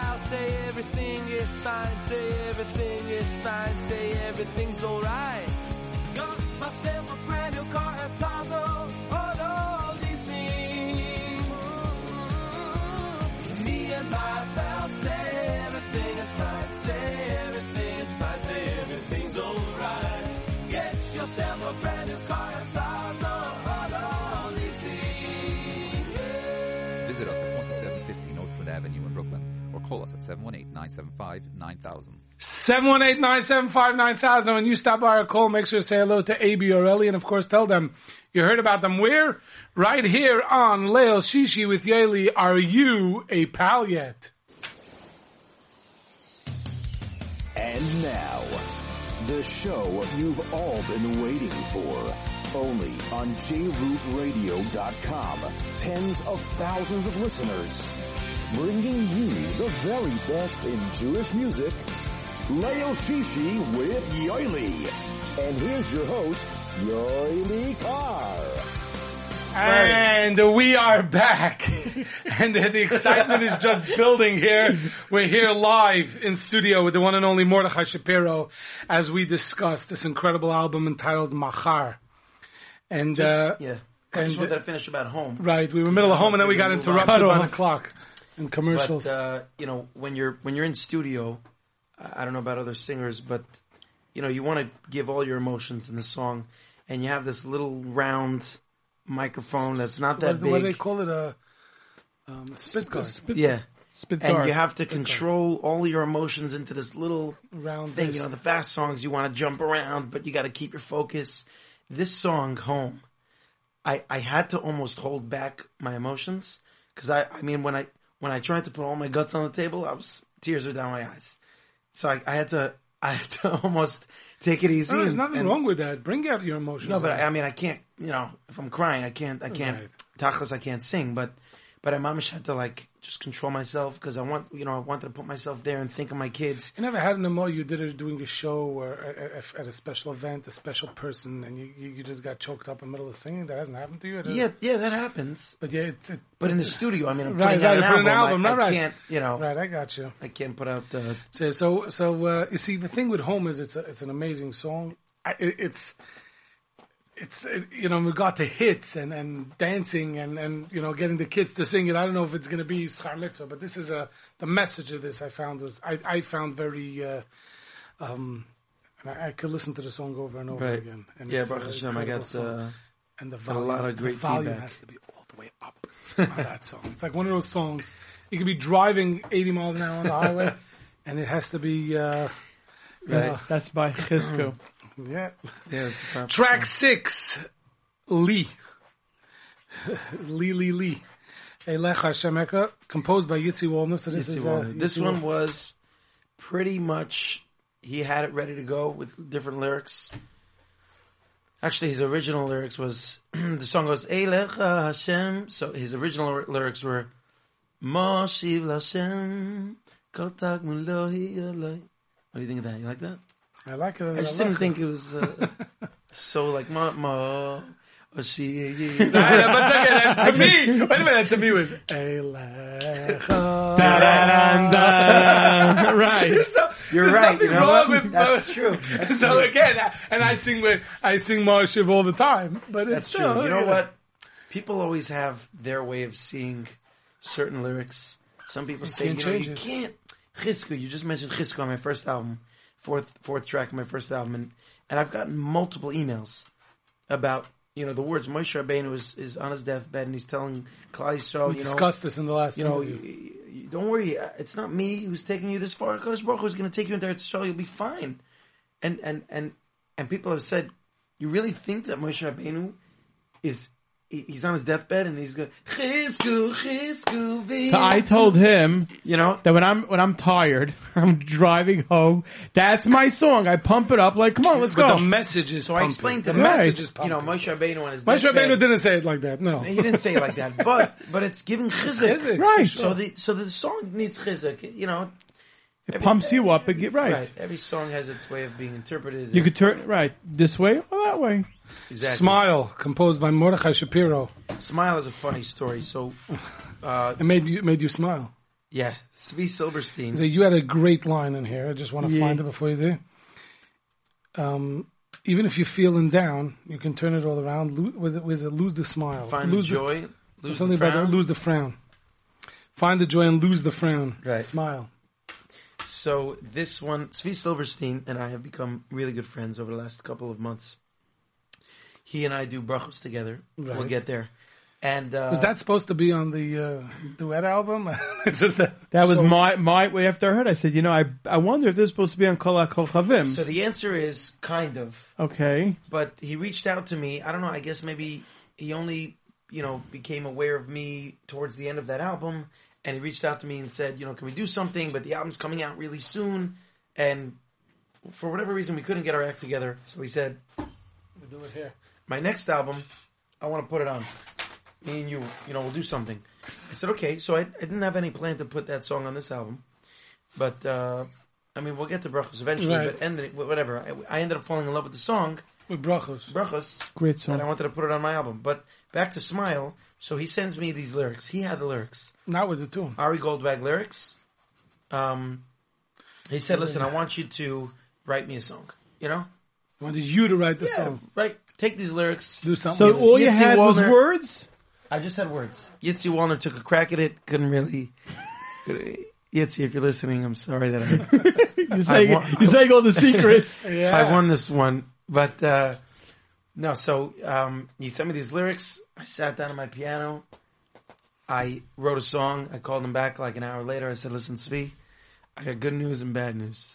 S7: 718 975 9000. 718 975
S2: 9000. When you stop by our call, make sure to say hello to AB or Ellie, and of course tell them you heard about them. We're right here on Leil Shishi with Yoely. Are you a pal yet?
S1: And now, the show you've all been waiting for only on JRootRadio.com. Tens of thousands of listeners Bringing you the very best in Jewish music. Leil Shishi with Yoely. And here's your host, Yoely Kar.
S2: And we are back. [LAUGHS] and the excitement is just building here. We're here live in studio with the one and only Mordechai Shapiro as we discuss this incredible album entitled Machar. And, uh,
S10: yeah. I
S2: and-
S10: just wanted to finish about home.
S2: right, we were middle of home and then we got
S10: Move on.
S2: interrupted by
S3: Cut
S2: the clock and commercials.
S10: But uh, you know, when you're when you're in studio, I don't know about other singers, but you know, you want to give all your emotions in the song, and you have this little round microphone that's not that
S2: what, what do they call it? A, um, spit guard.
S10: Yeah,
S3: Spit guard.
S10: and you have to control all your emotions into this little
S2: Round
S10: thing.
S2: this.
S10: You know, the fast songs you want to jump around, but you got to keep your focus. This song, "Home," I I had to almost hold back my emotions because I I mean when I when I tried to put all my guts on the table, I was tears were down my eyes. So I, I had to [LAUGHS] I had to almost take it easy.
S2: No, there's
S10: and-
S2: nothing
S10: and-
S2: wrong with that. Bring out your emotions.
S10: No, but I, I mean I can't. You know, if I'm crying, I can't. I can't.
S2: Right.
S10: Tachlis, I can't sing. But but I mamish had to like just control myself because I want you know I wanted to put myself there and think of my kids.
S2: You never had an emo you did it doing a show or a- a- at a special event, a special person, and you, you just got choked up in the middle of singing. That hasn't happened to you.
S10: Yeah, yeah, that happens.
S2: but yeah, it's it,
S10: But in the studio, I mean, I'm
S2: Right,
S10: putting out
S2: right,
S10: an
S2: put an
S10: album. I, I
S2: right.
S10: can't, you know,
S2: right. I got you.
S10: I can't put out the.
S2: So so so uh, you see, the thing with Home is it's a, it's an amazing song. I, it, it's it's you know we got the hits and, and dancing and, and you know getting the kids to sing it. I don't know if it's going to be Schar Mitzvah, but this is a the message of this I found was I, I found very. Uh, um, and I, I could listen to the song over and over
S10: Right.
S2: again. And
S10: Yeah,
S2: it's a
S10: Baruch Hashem, I got. Uh,
S2: and the
S10: got a
S2: volume,
S10: lot of great
S2: the volume
S10: feedback.
S2: has to be all the way up on that song. It's like one of those songs you could be driving 80 miles an hour on the highway, and it has to be uh, you
S10: Right.
S2: know,
S3: That's by Chizku.
S2: Yeah.
S10: the
S2: Track six, Lee, Lee Lee Lee, Elech Hashem Ekra, composed by Yitzi Waldner. So this
S10: Yitzi
S2: is uh,
S10: this
S2: Yitzi
S10: one was pretty much he had it ready to go with different lyrics. Actually, his original lyrics was [CLEARS THROAT] the song goes Eilecha Hashem. So his original lyrics were Moshiv Lashem Kotak Mulohi Alai. What do you think of that? You like that?
S2: I like it.
S10: I just didn't think it was uh, [LAUGHS] so like ma ma. Oshi-
S2: I know, but again, to me, wait a minute, to me was Eilecha. [LAUGHS]
S3: right.
S2: So,
S10: You're
S2: there's
S10: right,
S2: Nothing
S10: you know
S2: wrong
S10: what?
S2: with
S10: That's true. [LAUGHS] That's
S2: so
S10: true.
S2: again, I- and I sing with I sing Marshiv all the time, but
S10: That's
S2: it's
S10: true. You know what? People always have their way of seeing certain lyrics. Some people say, you know, you
S2: it.
S10: can't. Chizku, you just mentioned Chizku on my first album, fourth fourth track of my first album, and, and I've gotten multiple emails about you know the words Moshe Rabbeinu is, is on his deathbed and he's telling Klal Yisrael,
S2: We
S10: you know,
S2: discussed this in the last
S10: you know, you, you- don't worry, uh, it's not me who's taking you this far. Kodesh Baruch Hu is going to take you into Eretz Yisrael. You'll be fine. And and and and people have said, you really think that Moshe Rabbeinu is he's on his deathbed and he's going, Chizku, Chizku,
S3: So I told him
S10: you know,
S3: that when I'm when I'm tired, [LAUGHS] I'm driving home. That's my song. I pump it up like, come on, let's
S2: But
S3: go.
S2: the message is
S10: so I explained to
S2: the
S10: him,
S2: message is
S10: you know,
S2: pumping.
S10: Moshe Rabbeinu on his
S2: Moshe
S10: deathbed.
S2: Rabbeinu didn't say it like that. No.
S10: He didn't say it like that, but but it's giving [LAUGHS] chizuk.
S2: Chizuk,
S3: Right.
S10: So the so the song needs chizuk. You know,
S3: it pumps you up and get right.
S10: right. Every song has its way of being interpreted.
S3: You could turn right this way or that way.
S10: exactly.
S2: Smile, composed by Mordechai Shapiro.
S10: Smile is a funny story. So, uh,
S2: It made you made you smile.
S10: yeah, Tzvi Silverstein.
S2: So you had a great line in here. I just want to
S3: Yeah.
S2: find it before you do. Um, even if you're feeling down, you can turn it all around. Lo- Was it, was it lose the smile?
S10: Find
S2: lose
S10: the joy, lose
S2: something
S10: the
S2: about
S10: frown.
S2: the, lose the frown. Find the joy and lose the frown.
S10: Right.
S2: Smile.
S10: So this one, Tzvi Silverstein and I have become really good friends over the last couple of months. He and I do brachos together. We'll get there. And uh,
S2: Was that supposed to be on the uh, duet album? [LAUGHS] Just that.
S3: That was
S10: So-
S3: my my. After I heard, I said, you know, I I wonder if this is supposed to be on Kol HaKochavim.
S10: So the answer is kind of.
S3: okay.
S10: but he reached out to me. I don't know. I guess maybe he only, you know, became aware of me towards the end of that album, and he reached out to me and said, you know, can we do something? But the album's coming out really soon, and for whatever reason, we couldn't get our act together. So he said,
S2: we'll do it here.
S10: my next album, I want to put it on. Me and you, you know, we'll do something. I said, okay. So I, I didn't have any plan to put that song on this album, but uh, I mean, we'll get to Brachos eventually.
S2: Right.
S10: But ended, whatever. I, I ended up falling in love with the song
S2: With brachos.
S10: Brachos
S3: Great
S10: and I wanted to put it on my album. But back to Smile. So he sends me these lyrics. He had the lyrics.
S2: Not with the tune.
S10: Ari Goldwag lyrics. Um, he said, "Listen, I want you to write me a song. You know,
S2: I wanted you to write the
S10: yeah,
S2: song.
S10: right? Take these lyrics.
S2: Do something.
S3: So
S2: with it.
S3: all you
S10: Yitzi
S3: had was words.
S10: I just had words. Yitzi Waldner took a crack at it. Couldn't really. Yitzi, if you're listening, I'm sorry that I [LAUGHS]
S3: You're saying
S10: wa-
S3: you're saying all the secrets. [LAUGHS]
S2: yeah.
S10: I won this one. But uh, no, so um, he sent me these lyrics. I sat down at my piano. I wrote a song. I called him back like an hour later. I said, "Listen, Tzvi, I got good news and bad news.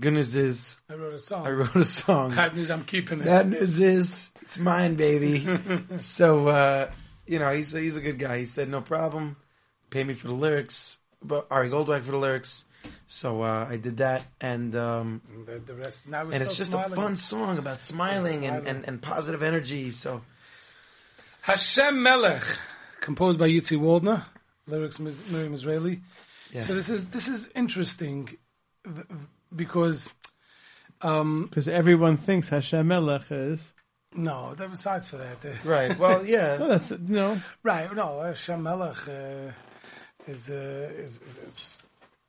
S10: Good news is
S2: I wrote a song.
S10: I wrote a song.
S2: Bad news, I'm keeping it.
S10: Bad news is it's mine, baby. [LAUGHS] so uh, you know, he's he's a good guy. He said, "No problem. Pay me for the lyrics." But Ari Goldwag for the lyrics. So uh, I did that, and um,
S2: the, the rest. Now
S10: and it's just
S2: smiling.
S10: a fun song about smiling and,
S2: Smiling.
S10: and, and positive energy. So
S2: Hashem Melech, composed by Yitzi Waldner, lyrics Miriam Israeli.
S10: Yeah.
S2: So this is this is interesting th- because um,
S3: Because everyone thinks Hashem Melech is.
S2: no, there that besides for that, [LAUGHS]
S10: right, well, yeah,
S3: No, that's you know.
S2: right? No, Hashem Melech uh, is, uh, is, is, is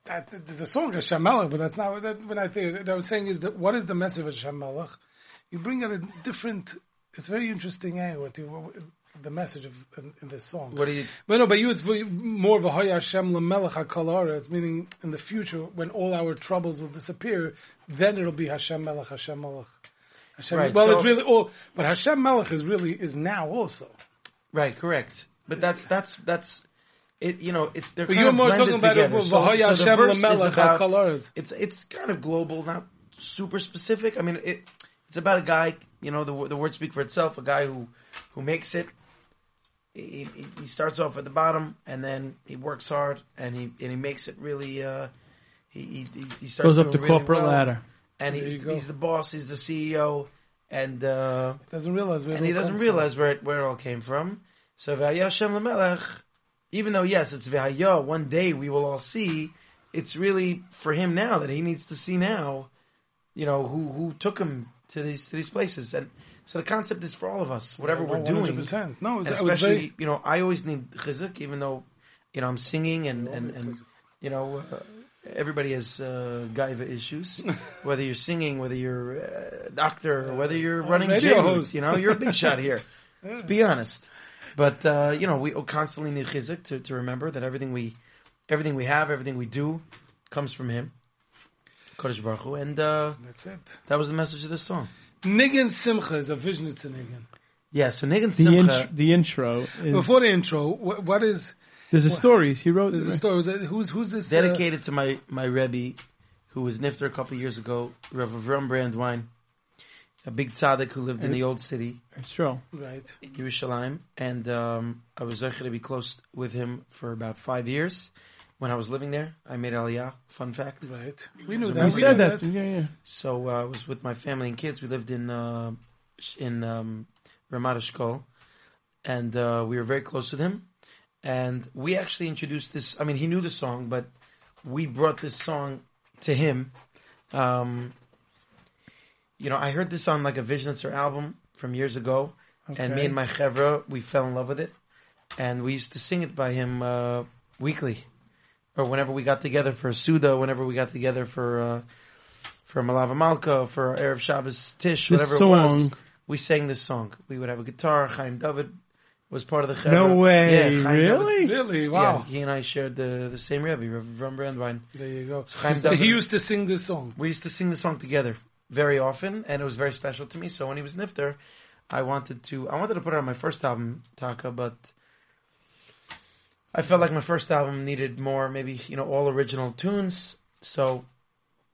S2: that there's a song Hashem Melech, but that's not what that, what I think. What I was saying is that what is the message of Hashem Melech? You bring out a different. It's very interesting. Eh, what you, what, the message of in, in this song.
S10: what do you?
S2: But no, but you, it's more of a V'haya Hashem Lamelech It's meaning in the future, when all our troubles will disappear, then it'll be Hashem Melech, Hashem Melech. Hashem,
S10: Right,
S2: well,
S10: so-
S2: it's really all, but Hashem Melech is really, is now also.
S10: Right, correct. But that's that's that's it. You know, it's they're
S2: But
S10: kind
S2: you're
S10: of
S2: more
S10: blended
S2: talking about
S10: together. So, so the
S2: Hashem
S10: verse is about it's it's kind of global, not super specific. I mean, it it's about a guy. You know, the wo- the words speak for itself. A guy who who makes it. He, he- he starts off at the bottom, and then he works hard, and he and he makes it really. Uh, he, he he starts
S3: Goes up the
S10: really
S3: corporate
S10: well,
S3: ladder.
S10: and
S2: There
S10: he's he's the boss. He's the CEO, and. uh
S2: Doesn't realize where
S10: and he doesn't
S2: comes
S10: realize where it, where it all came from. So V'haya Hashem Lamelech, even though yes, it's V'haya, one day we will all see. It's really for him now that he needs to see now. You know who who took him to these to these places, and so the concept is for all of us, whatever we're doing.
S2: 100%. No, it's,
S10: especially,
S2: very,
S10: you know, I always need chizuk, even though, you know, I'm singing and, and, and you know, uh, everybody has uh, gaiva issues. [LAUGHS] whether you're singing, whether you're a doctor, or whether you're running
S2: radio
S10: gyms,
S2: host.
S10: you know, you're a big shot here. [LAUGHS] Let's be honest. But, uh, you know, we constantly need chizuk to, to remember that everything we, everything we have, everything we do comes from him. Kodesh Baruch Hu. And, uh,
S2: that's it.
S10: that was the message of this song.
S2: Niggin Simcha is a vision to Niggin.
S10: Yeah, so Nigan
S3: The,
S10: Simcha.
S3: int- the intro is.
S2: Before the intro, what, what is,
S3: there's a story she wrote.
S2: there's a story, was that, who's, who's this? uh,
S10: dedicated to my my Rebbe, who was nifter a couple years ago, Rav Avram Brandwein, a big tzaddik who lived in the old city
S3: Sure.
S2: Right.
S10: in Yerushalayim, and um, I was actually to be close with him for about five years. When I was living there, I made Aliyah. Fun fact.
S2: Right. We knew that. We
S3: said
S2: knew
S3: that. Yeah, yeah.
S10: So uh, I was with my family and kids. We lived in uh, in um, Ramat Eshkol, and uh, we were very close with him. And we actually introduced this. I mean, he knew the song, but we brought this song to him. Um, you know, I heard this on like a Vizhnitzer album from years ago, and me and my chevra we fell in love with it, and we used to sing it by him uh, weekly, or whenever we got together for a Suda, whenever we got together for. Uh, for Malava Malka, for Erev Shabbos Tish,
S3: This
S10: whatever it was, we sang this song. We would have a guitar. Chaim David was part of the
S3: No way.
S10: Yeah,
S3: really?
S10: David-
S2: Really?
S10: Yeah,
S2: Wow.
S10: he and I shared the the same Rebbe, Rev Ron Brandwein.
S2: There you go.
S10: Chaim
S2: So he used to sing this song.
S10: We used to sing the song together very often, and it was very special to me. So when he was Nifter, I wanted to I wanted to put it on my first album, Taka, but I felt like my first album needed more, maybe you know, all original tunes. So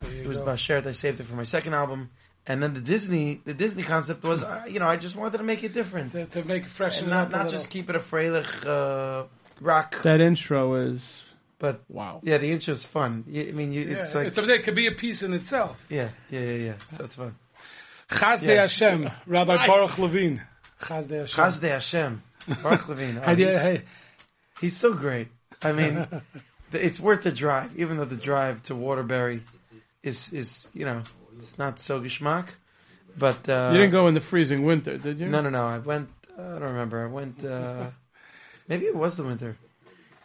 S10: it was
S2: go.
S10: Bashert. I saved it for my second album, and then the Disney the Disney concept was, uh, you know, I just wanted to make it different,
S2: to, to make it fresh
S10: and
S2: and
S10: not not just keep it a Freilich uh, rock,
S3: That intro is
S10: but
S3: wow.
S10: yeah, the intro intro's fun. I mean, you, it's like
S2: it could be a piece in itself.
S10: yeah, yeah, yeah, yeah. So it's fun.
S2: Chazdei
S10: Yeah.
S2: Hashem, Rabbi Baruch Levine. Chazdei Hashem.
S10: Chazdei Hashem, Baruch Levine. [LAUGHS] Oh,
S2: Hey,
S10: he's,
S2: hey.
S10: he's so great. I mean, [LAUGHS] the- it's worth the drive, even though the drive to Waterbury is is you know it's not so geschmack. But uh,
S3: You didn't go in the freezing winter, did you?
S10: No, no, no. I went. I don't remember. I went. Uh, [LAUGHS] maybe it was the winter.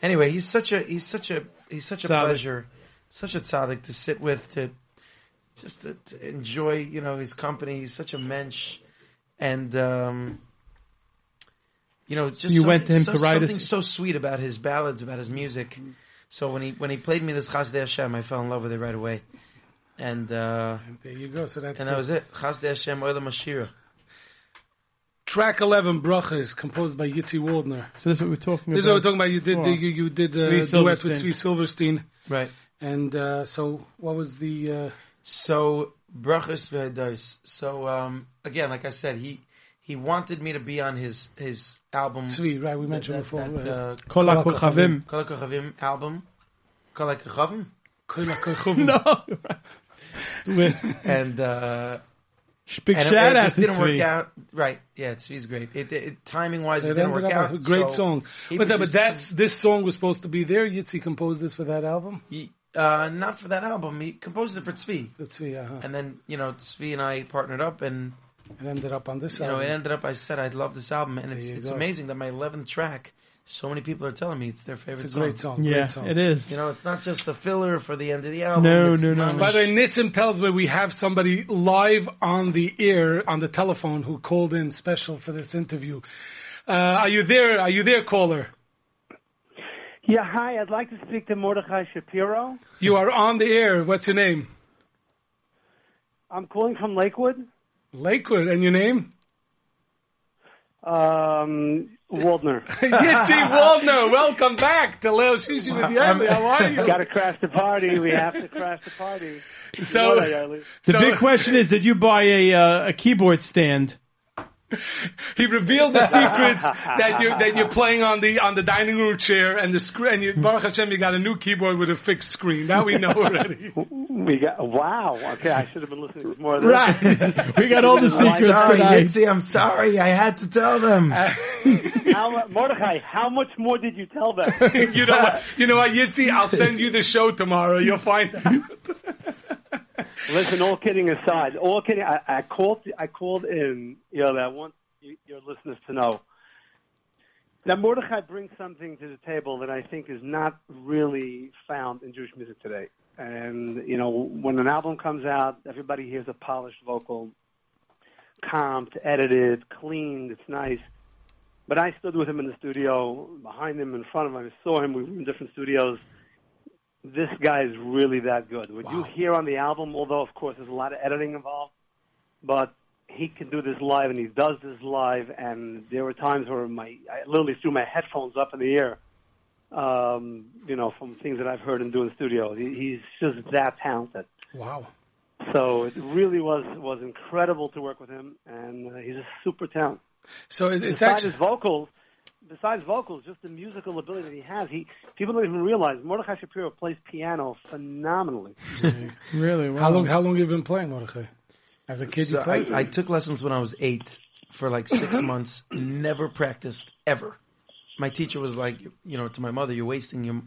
S10: Anyway, he's such a he's such a he's such a
S3: Tzaddik.
S10: pleasure, such a tzaddik to sit with to just to, to enjoy. You know his company. He's such a mensch, and um, you know just
S3: you went
S10: something-
S3: to him
S10: so-
S3: to write a-
S10: something so sweet about his ballads, about his music. So when he when he played me this Chazdei Hashem, I fell in love with it right away, and uh,
S2: There you go. So that's
S10: and
S2: it.
S10: that was it. Chazdei Hashem Olam Ashira.
S2: Track 11, Brachas, composed by Yitzi Waldner.
S3: So this is what we're talking about.
S2: This is what we're talking about. You did,
S3: Well,
S2: you, you did
S3: Tzvi
S2: uh, duet with
S3: Silverstein.
S2: Silverstein.
S10: Right.
S2: And uh, so, what was the... Uh,
S10: So brachas v'hados. So um, again, like I said, he he wanted me to be on his his album.
S2: Tzvi, right, we mentioned
S10: that,
S2: before.
S10: That, uh,
S3: Kol HaKochavim.
S10: Kol HaKochavim album. Kol HaKochavim. [LAUGHS]
S3: No. [LAUGHS]
S10: And uh,
S3: Big
S10: and
S3: shout
S10: it
S3: out
S10: just didn't work out. Right? Yeah, Tzvi's great. It, it timing wise,
S2: so
S10: it
S2: it
S10: didn't work out.
S2: great
S10: so
S2: song. But, that, but that's this song was supposed to be there. Yitzi composed this for that album.
S10: He, uh, not for that album. He composed it for Tzvi.
S2: For Tzvi, uh-huh.
S10: And then you know Tzvi and I partnered up, and
S2: It ended up on this
S10: you know
S2: album.
S10: it ended up. I said I love this album, and it's it's
S2: go.
S10: amazing that my eleventh track. So many people are telling me it's their favorite
S2: it's a great
S10: song.
S2: song.
S3: Yeah,
S2: great song.
S3: it is.
S10: You know, it's not just the filler for the end of the album.
S3: No,
S10: It's
S3: no, no.
S2: By the way, Nissim tells me we have somebody live on the air, on the telephone, who called in special for this interview. Uh, are you there? Are you there, caller?
S11: Yeah, hi. I'd like to speak to Mordechai Shapiro.
S2: You are on the air. What's your name?
S11: I'm calling from Lakewood.
S2: Lakewood. And your name?
S11: Um, Waldner. [LAUGHS]
S2: Yitzi Waldner. Welcome back to Leil Shishi with [LAUGHS] Yoely. How are you?
S11: Got to crash the party. We have to crash the party. You
S2: So-
S11: know that, Yoely.
S3: The
S2: So-
S3: big question is, did you buy a uh, a keyboard stand?
S2: He revealed the secrets that you're that you're playing on the on the dining room chair and the screen. And you, Baruch Hashem, you got a new keyboard with a fixed screen. That we know already.
S11: We got wow. Okay, I should have been listening to more of this.
S3: Right. [LAUGHS] we got all the
S10: I'm
S3: secrets
S10: sorry,
S3: tonight.
S10: Yitzi, I'm sorry. I had to tell them.
S11: Uh, [LAUGHS] how, Mordechai, how much more did you tell them? [LAUGHS]
S2: you know what? You know what, Yitzi? I'll send you the show tomorrow. You'll find out.
S11: Listen, all kidding aside, all kidding. I, I called. I called in. You know, that I want you, your listeners to know that Mordechai brings something to the table that I think is not really found in Jewish music today. And you know, when an album comes out, everybody hears a polished vocal, comped, edited, cleaned. It's nice. But I stood with him in the studio, behind him, in front of him. I saw him. We were in different studios this guy is really that good. What you hear on the album, although of course there's a lot of editing involved, but he can do this live and he does this live. And there were times where my I literally threw my headphones up in the air, um, you know, from things that I've heard him do in the studio. He, he's just that talented.
S2: Wow.
S11: So it really was was incredible to work with him, and uh, he's a super talent.
S2: So it, it's
S11: besides
S2: actually
S11: his vocals, besides vocals, just the musical ability that he has. He people don't even realize Mordechai Shapiro plays piano phenomenally. [LAUGHS]
S3: Really? Wow.
S2: how long how long have you been playing Mordechai? As a kid,
S10: So
S2: you played.
S10: I, I took lessons when I was eight for like six mm-hmm. months. Never practiced ever. My teacher was like, you know, to my mother, "You're wasting your,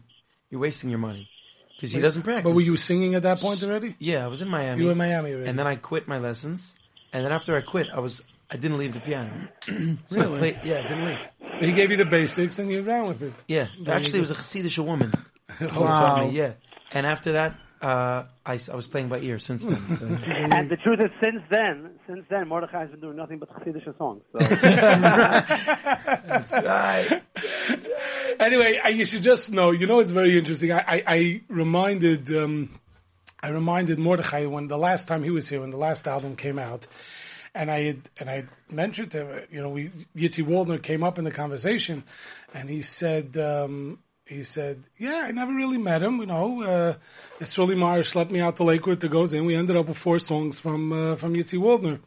S10: you're wasting your money because he doesn't practice."
S2: but were you singing at that point already?
S10: Yeah, I was in Miami.
S2: You were in Miami already.
S10: and then I quit my lessons. And then after I quit, I was I didn't leave the piano. [CLEARS THROAT] So I
S3: Really?
S10: played, yeah, I didn't leave.
S2: he gave you the basics and you ran with it.
S10: Yeah, actually, it was a Hasidic woman [LAUGHS] who
S3: Wow.
S10: taught me. Yeah, and after that, uh, I, s- I was playing by ear since then. So. [LAUGHS]
S11: and the truth is, since then, since then, Mordechai has been doing nothing but Chassidish songs. So [LAUGHS]
S10: That's right.
S2: Anyway, I, you should just know. You know, it's very interesting. I, I, I reminded, um, I reminded Mordechai when the last time he was here, when the last album came out, and I had, and I mentioned to him, you know, we Yitzi Waldner came up in the conversation, and he said, um, he said, yeah, I never really met him. You know, uh, Israeli Meyer schlepped me out to Lakewood to go in. We ended up with four songs from uh, from Yitzi Waldner,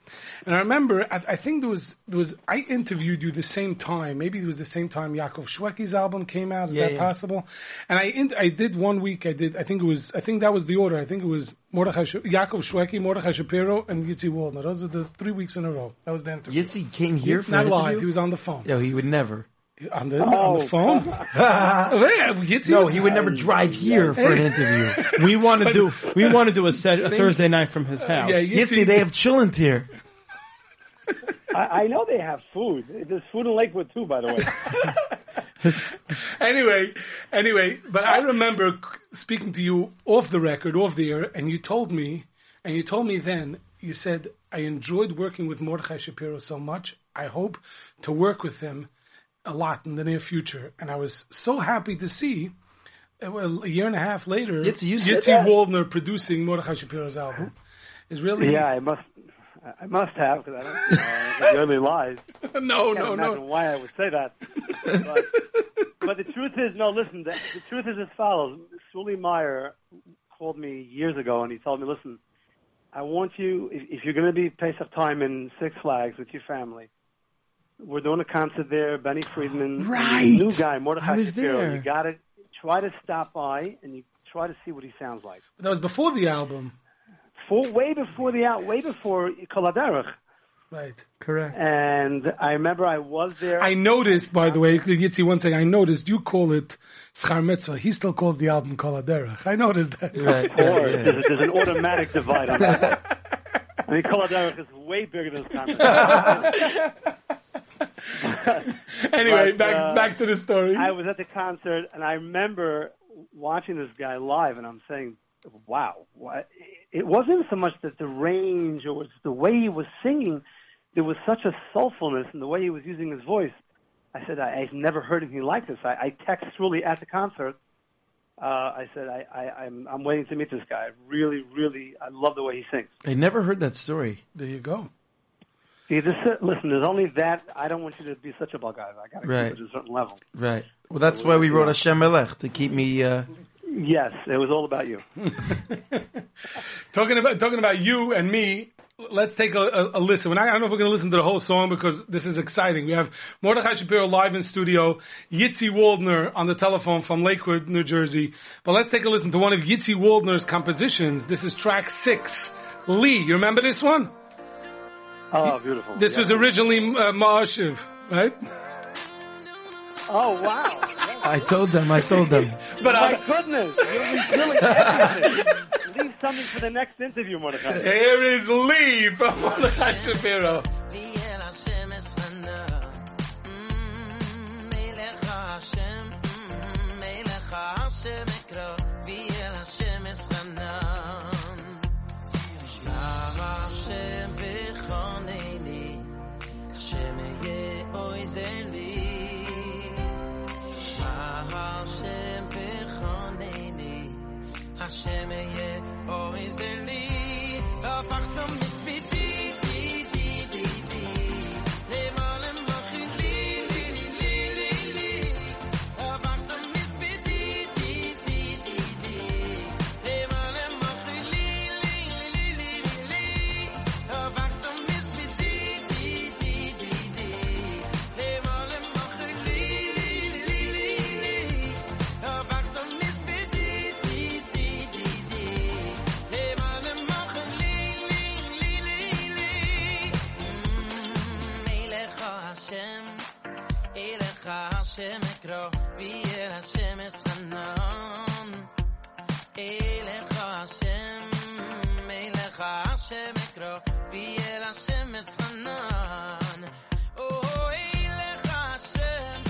S2: and I remember, I, I think there was there was I interviewed you the same time. Maybe it was the same time Yaakov Shwekey's album came out. Is
S10: Yeah,
S2: that
S10: yeah.
S2: possible? And I in, I did one week. I did. I think it was. I think that was the order. I think it was Mordechai Sh- Yaakov Shwekey, Mordechai Shapiro, and Yitzi Waldner. Those were the three weeks in a row. That was the interview.
S10: Yitzi came here for
S2: Not live.
S10: interview?
S2: He was on the phone.
S10: No, he would never.
S2: On the on the oh, phone. [LAUGHS] Yeah, Yitzi
S10: No, he would never drive here for an interview. [LAUGHS]
S3: We want to do we want to do a, [LAUGHS] set, a Thursday night from his house.
S2: Yeah,
S10: Yitzi, they have chillin' here.
S11: I, I know they have food. There's food in Lakewood too, by the way.
S2: anyway, anyway, but I remember speaking to you off the record, off the air, and you told me, and you told me then, you said, I enjoyed working with Mordechai Shapiro so much. I hope to work with him a lot in the near future. And I was so happy to see, uh, well, a year and a half later,
S10: Yitzi, you
S2: Yitzi? Waldner producing Mordechai Shapiro's album. Is really
S11: yeah, I must. I must have because I don't. You know, I the only lies. [LAUGHS]
S2: no,
S11: I can't
S2: no, no.
S11: why I would say that. But, but the truth is, no. Listen, the, the truth is as follows. Sully Meyer called me years ago, and he told me, "Listen, I want you. If, if you're going to be Pesach time in Six Flags with your family, we're doing a concert there. Benny Friedman,
S3: Right.
S11: new guy, Mordechai
S3: I was
S11: Shapiro.
S3: there.
S11: You got to try to stop by and you try to see what he sounds like.
S2: That was before the album.
S11: For way before the out, way before Kol HaDerech.
S2: Right.
S3: Correct.
S11: And I remember I was there.
S2: I noticed, by the way, Yitzi, one thing I noticed, you call it Schar Mitzvah. He still calls the album Kol HaDerech. I noticed that.
S10: Right,
S11: Of course, there's, there's an automatic divide on that. [LAUGHS] I mean, Kol HaDerech is way bigger than this [LAUGHS] conversation. [LAUGHS]
S2: anyway,
S11: But,
S2: back
S11: uh,
S2: back to the story.
S11: I was at the concert, and I remember watching this guy live, and I'm saying, "Wow!" What? It wasn't so much that the range, or was the way he was singing. There was such a soulfulness in the way he was using his voice. I said, I, "I've never heard anything like this." I, I text Ruli at the concert. Uh, I said, I, I, "I'm I'm waiting to meet this guy. Really, really, I love the way he sings."
S10: I never heard that story.
S2: there you go.
S11: See, this, listen, there's only that. I don't want you to be such a bug guy. I got to
S10: Right.
S11: keep it at a certain level.
S10: Right. Well, that's why we wrote Hashem Melech to keep me. Uh,
S11: Yes, it was all about you. [LAUGHS]
S2: Talking about talking about you and me. Let's take a, a, a listen. We're not, I don't know if we're going to listen to the whole song because this is exciting. We have Mordechai Shapiro live in studio, Yitzi Waldner on the telephone from Lakewood, New Jersey. But let's take a listen to one of Yitzi Waldner's compositions. This is track six. Lee, you remember this one?
S11: Oh, beautiful.
S2: This
S11: Yeah.
S2: was originally uh, Ma'ashiv, right?
S11: Oh wow!
S10: I told them. I told them. [LAUGHS]
S2: But
S11: My
S2: uh,
S11: goodness, you're revealing everything. Leave something for the next interview, Mordechai.
S2: here is Lee from [LAUGHS] Mordechai Shapiro.
S5: Hashem ekro v'yel Hashem eschanon oh, Elecha Hashem mm, Elecha Hashem ekro v'yel Hashem eschanon Oh, mm, Elecha Hashem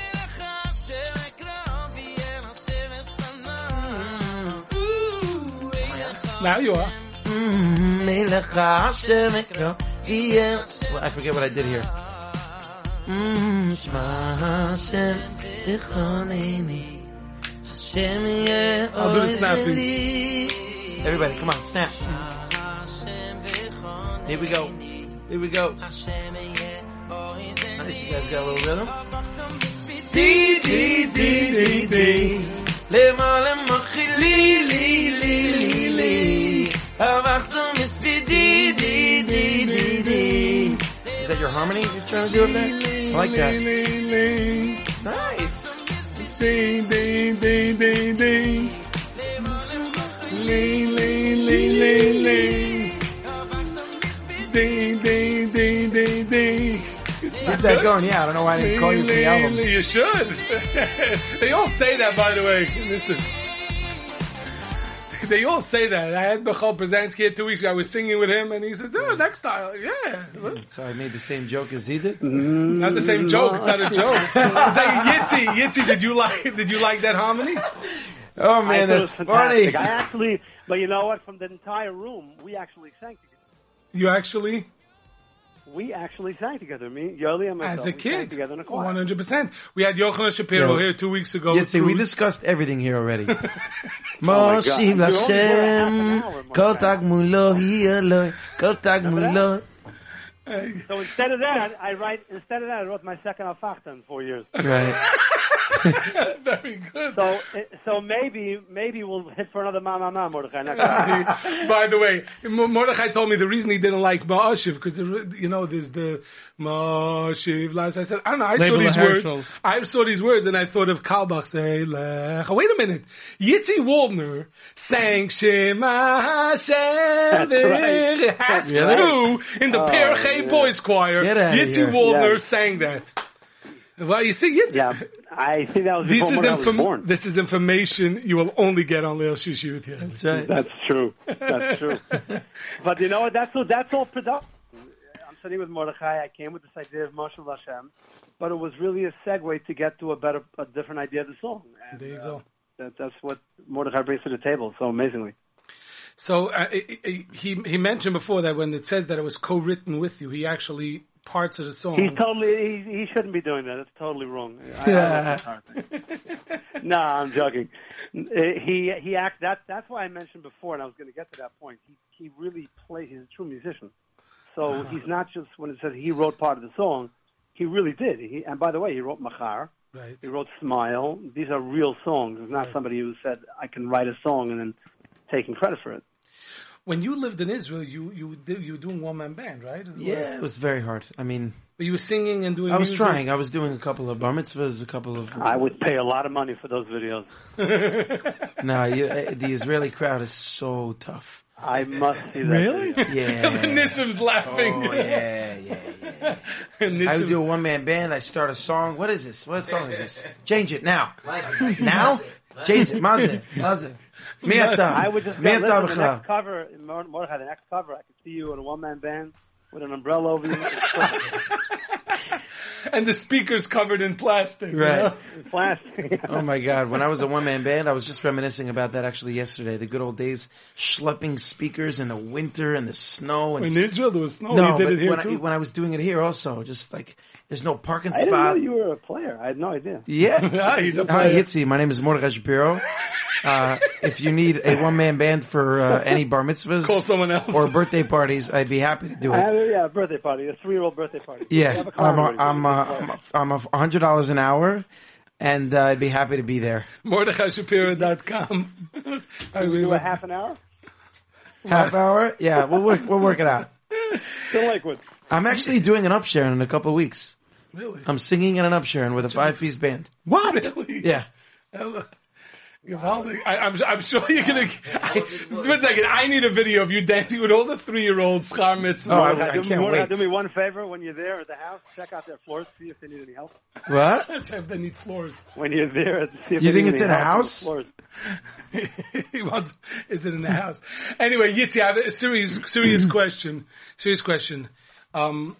S5: Elecha Hashem ekro v'yel Hashem eschanon Ooh, Elecha
S2: Now you are.
S10: Melech Hashem ekro I forget what I did here.
S2: I'll do the snapping.
S10: Everybody, come on, snap. Here we go. Here we go. Nice, you guys got a little rhythm. Dee, dee, dee, dee, dee. Lema, lema, chili, li, li, li, li. Avachtu misvidi, di, di, di, di. Is that your harmony you're trying to do with that? I like that. Nice.
S2: Ding, ding, ding, ding, ding. Ling, ling, ling, ling, ling. Ding, ding, ding, ding, ding.
S10: Keep that going. Yeah, I don't know why I didn't call you for the album.
S2: You should. [LAUGHS] they all say that, by the way. Listen. They all say that. I had Michoel Pruzansky here two weeks ago. I was singing with him, and he says, "Oh, next time, yeah."
S10: So I made the same joke as he did. Mm.
S2: Not the same joke. It's not a joke. [LAUGHS] It's like Yitzi. Yitzi, did you like? Did you like that harmony?
S10: Oh man,
S11: it
S10: that's
S11: was
S10: funny.
S11: fantastic. I actually, but you know what? From the entire room, we actually sang together.
S2: You actually,
S11: We actually sang together. Me, Yoli, and myself.
S2: as a
S11: we sang
S2: kid,
S11: together in a choir.
S2: one hundred percent. We had Yochanan Shapiro
S10: Yeah.
S2: here two weeks ago.
S10: Yeah, see, we discussed everything here already. [LAUGHS]
S11: Oh, [LAUGHS] oh God.
S10: Moshiv
S11: You only were half an
S10: Lashem,
S11: hour, my
S10: kol
S11: friend.
S10: tag mulo hi Eloi, kol tag mulo.
S11: So instead of that, I write. Instead of that, I wrote my second alfachta in four years.
S10: Right. [LAUGHS] [LAUGHS]
S2: Very good.
S11: So, so maybe, maybe we'll hit for another ma ma ma Mordechai next time. [LAUGHS]
S2: By the way, Mordechai told me the reason he didn't like Ma'ashiv because you know there's the Ma'ashiv last. I said I don't know. I saw these words.
S3: Herschel.
S2: I saw these words and I thought of Kalbach say Lech. Wait a minute, Yitzi Waldner sang Shema Hashem.
S11: right.
S2: Has
S10: Really?
S2: two in the
S11: Oh,
S2: Perchei
S11: yeah.
S2: Boys Choir. Yitzi. Waldner
S11: Yeah.
S2: sang that. Well, you see, Yitzi.
S11: yeah, I think that was
S2: This
S11: before
S2: is,
S11: when I was
S2: inform-
S11: born.
S2: this is information you will only get on Leil Shishi with you.
S10: That's right.
S11: That's true. That's true. [LAUGHS] but you know what? That's all. That's all production. I'm sitting with Mordechai. I came with this idea of Moshe Hashem, but it was really a segue to get to a better, a different idea of the song. And,
S2: There you
S11: uh,
S2: go.
S11: That, that's what Mordechai brings to the table. So amazingly.
S2: So uh, i- i- he he mentioned before that when it says that it was co-written with you, he actually parts of the song.
S11: He's totally. He, he shouldn't be doing that. That's totally wrong. I, I love this entire thing. [LAUGHS] no, I'm joking. Uh, He he act that. That's why I mentioned before, and I was going to get to that point. He he really plays. He's a true musician. So he's not just when it says he wrote part of the song. He really did. He, and by the way, he wrote Machar.
S2: right.
S11: He wrote Smile. These are real songs. It's not somebody who said I can write a song and then taking credit for it.
S2: When you lived in Israel, you you did, you were doing one man band, right?
S10: Yeah, it was very hard. I mean,
S2: But you were singing and doing.
S10: I was
S2: music?
S10: trying. I was doing a couple of bar mitzvahs, a couple of.
S11: I would pay a lot of money for those videos. [LAUGHS]
S10: No, you, uh, the Israeli crowd is so tough.
S11: I must see that.
S3: Really?
S11: video. [LAUGHS]
S10: Yeah. [LAUGHS]
S2: Nissim's laughing.
S10: Oh yeah, yeah, yeah.
S2: Nissim,
S10: I would do a one man band. I start a song. What is this? What song is this? Change it now. Now? Change it. Mazel. Mazel. Miata.
S11: I would just go,
S10: Miata
S11: listen, the
S10: b'chla.
S11: next cover, Mor- Mordechai, the next cover, I could see you in a one-man band with an umbrella over you. [LAUGHS]
S2: and the speakers covered in plastic. you
S10: Right.
S2: know?
S11: Plastic. [LAUGHS]
S10: Oh my God! When I was a one man band, I was just reminiscing about that actually yesterday. The good old days, schlepping speakers in the winter and the snow. And
S2: In Israel, there was snow.
S10: no,
S2: you did
S10: but
S2: it here
S10: when I, when I was doing it here, also, just like there's no parking spot.
S11: I didn't know you were a player. I had no idea.
S10: Yeah, [LAUGHS]
S2: Ah, he's a
S10: Hi,
S2: player.
S10: Yitzi. My name is Mordechai Shapiro. Uh, if you need a one man band for uh, any bar mitzvahs
S2: Call someone else.
S10: or birthday parties, I'd be happy to do it.
S11: had yeah, a birthday party, a three-year-old birthday party. We
S10: Yeah,
S11: have a
S10: I'm
S11: car
S10: a,
S11: already.
S10: I'm a, I'm a hundred dollars an hour, and uh, I'd be happy to be there.
S2: MordechaiShapiro.com. I [LAUGHS]
S11: Do
S2: mean,
S11: a half an hour?
S10: Half hour? Yeah, we'll work. We'll work it out.
S11: Still Lakewood.
S10: I'm actually doing an upsharing in a couple of weeks.
S2: Really?
S10: I'm singing in an upsharing with a five piece band.
S2: What? Really?
S10: Yeah,
S2: Geweldig. I, I'm, I'm sure you're gonna. I, one second. I need a video of you dancing with all the three-year-olds. Char mitzvah.
S10: Oh, I-
S11: Mordechai, do,
S10: can't
S11: Mordechai,
S10: wait.
S11: do me one favor when you're there at the house. Check out their floors, see if they need any help.
S10: What? [LAUGHS]
S2: if they need floors.
S11: When you're there, see if
S10: You
S11: they
S10: think it's
S11: any
S10: in a
S11: the
S10: house?
S11: floors. [LAUGHS]
S2: he wants. Is it in the house? Anyway, Yitzi, I have a serious, serious [CLEARS THROAT] question. Serious question. Um,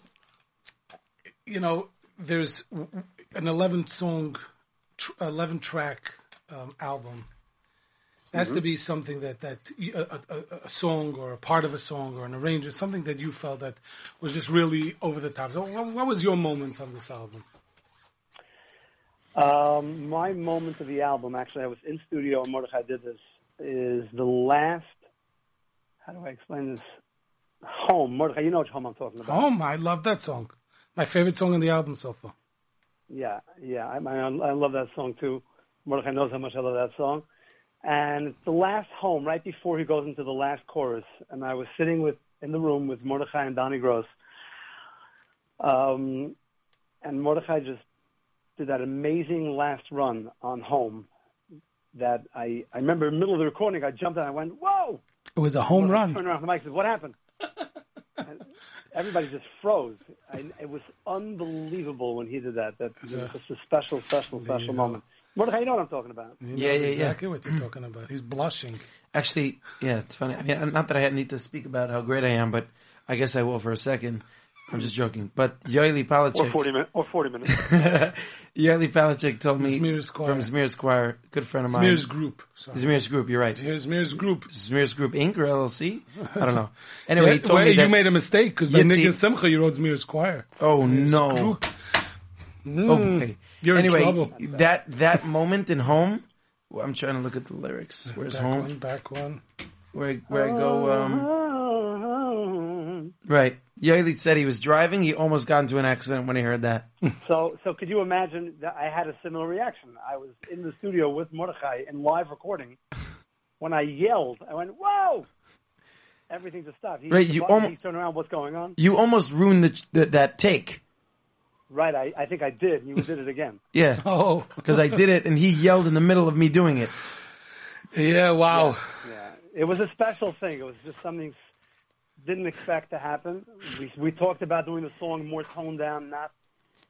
S2: you know, there's an 11 song, 11 track um, album. It has to be something that that a, a, a- a song or a part of a song or an arrangement, something that you felt that was just really over the top. So, what, what was your moments on this album?
S11: Um, my moment of the album, actually, I was in studio and Mordechai did this, is the last, how do I explain this? Home. Mordechai, you know which home I'm talking about.
S2: Home, I love that song. My favorite song on the album so far.
S11: Yeah, yeah, I, I, I love that song too. Mordechai knows how much I love that song. And the last home, right before he goes into the last chorus. And I was sitting with in the room with Mordechai and Donnie Gross. Um, and Mordechai just did that amazing last run on home that I, I remember in the middle of the recording, I jumped and I went, whoa!
S2: It was a home
S11: Mordechai
S2: run.
S11: Turned around to the mic and said, what happened? And [LAUGHS] everybody just froze. I, it was unbelievable when he did that. That it was just a special, special, special moment. Mordechai, you know what I'm talking about.
S2: You know
S10: Yeah, yeah, yeah.
S2: exactly what you're talking about. He's blushing.
S10: Actually, yeah, it's funny. I mean, not that I need to speak about how great I am, but I guess I will for a second. I'm just joking. But Yoeli
S11: Or 40 minutes. Or 40 minutes.
S10: Yoeli Palachik told me
S2: Zmir Squire.
S10: from Zmir Squire, good friend of mine.
S2: Smear's group. Sorry.
S10: Zmir's group. You're right.
S2: Here's Smear's group.
S10: Zmir's Group Inc. or LLC. I don't know. [LAUGHS] Anyway, he told
S2: well,
S10: me
S2: you
S10: that.
S2: made a mistake because by
S10: Yitzi-
S2: Nick and Simcha you wrote Smear's Choir.
S10: oh no!
S2: Group.
S10: Oh
S2: Mm.
S10: boy.
S2: You're in
S10: anyway,
S2: trouble.
S10: that that moment in home. well, I'm trying to look at the lyrics. Where's
S2: Back
S10: home?
S2: one, back one.
S10: Where where I go? Um, right. Yoely said he was driving. He almost got into an accident when he heard that. [LAUGHS]
S11: So, so could you imagine that I had a similar reaction? I was in the studio with Mordechai in live recording. When I yelled, I went, "Whoa!" Everything just stopped. He,
S10: Right, you
S11: he
S10: almo-
S11: turned around. What's going on?
S10: You almost ruined the, the, that take.
S11: Right, I, I think I did. You did it again. [LAUGHS]
S10: Yeah. [LAUGHS]
S2: Oh,
S10: Because I did it and he yelled in the middle of me doing it.
S2: yeah! Wow.
S11: Yeah, it was a special thing. It was just something s- didn't expect to happen. We we talked about doing the song more toned down, not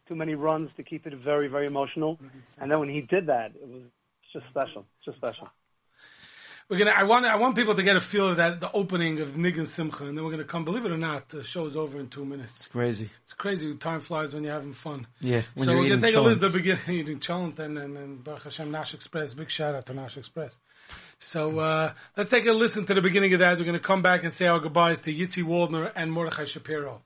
S11: too many runs to keep it very very emotional. And then when he did that, it was just special, just special.
S2: We're gonna. I want. I want people to get a feel of that. The opening of Nig and Simcha, and then we're gonna come. Believe it or not, the show's over in two minutes.
S10: It's crazy.
S2: It's crazy. Time flies when you're having fun.
S10: Yeah. When
S2: so we're gonna take a look at the beginning, [LAUGHS] eating cholent, and and, and Baruch Hashem Nash Express. Big shout out to Nash Express. So uh, let's take a listen to the beginning of that. We're gonna come back and say our goodbyes to Yitzi Waldner and Mordechai Shapiro.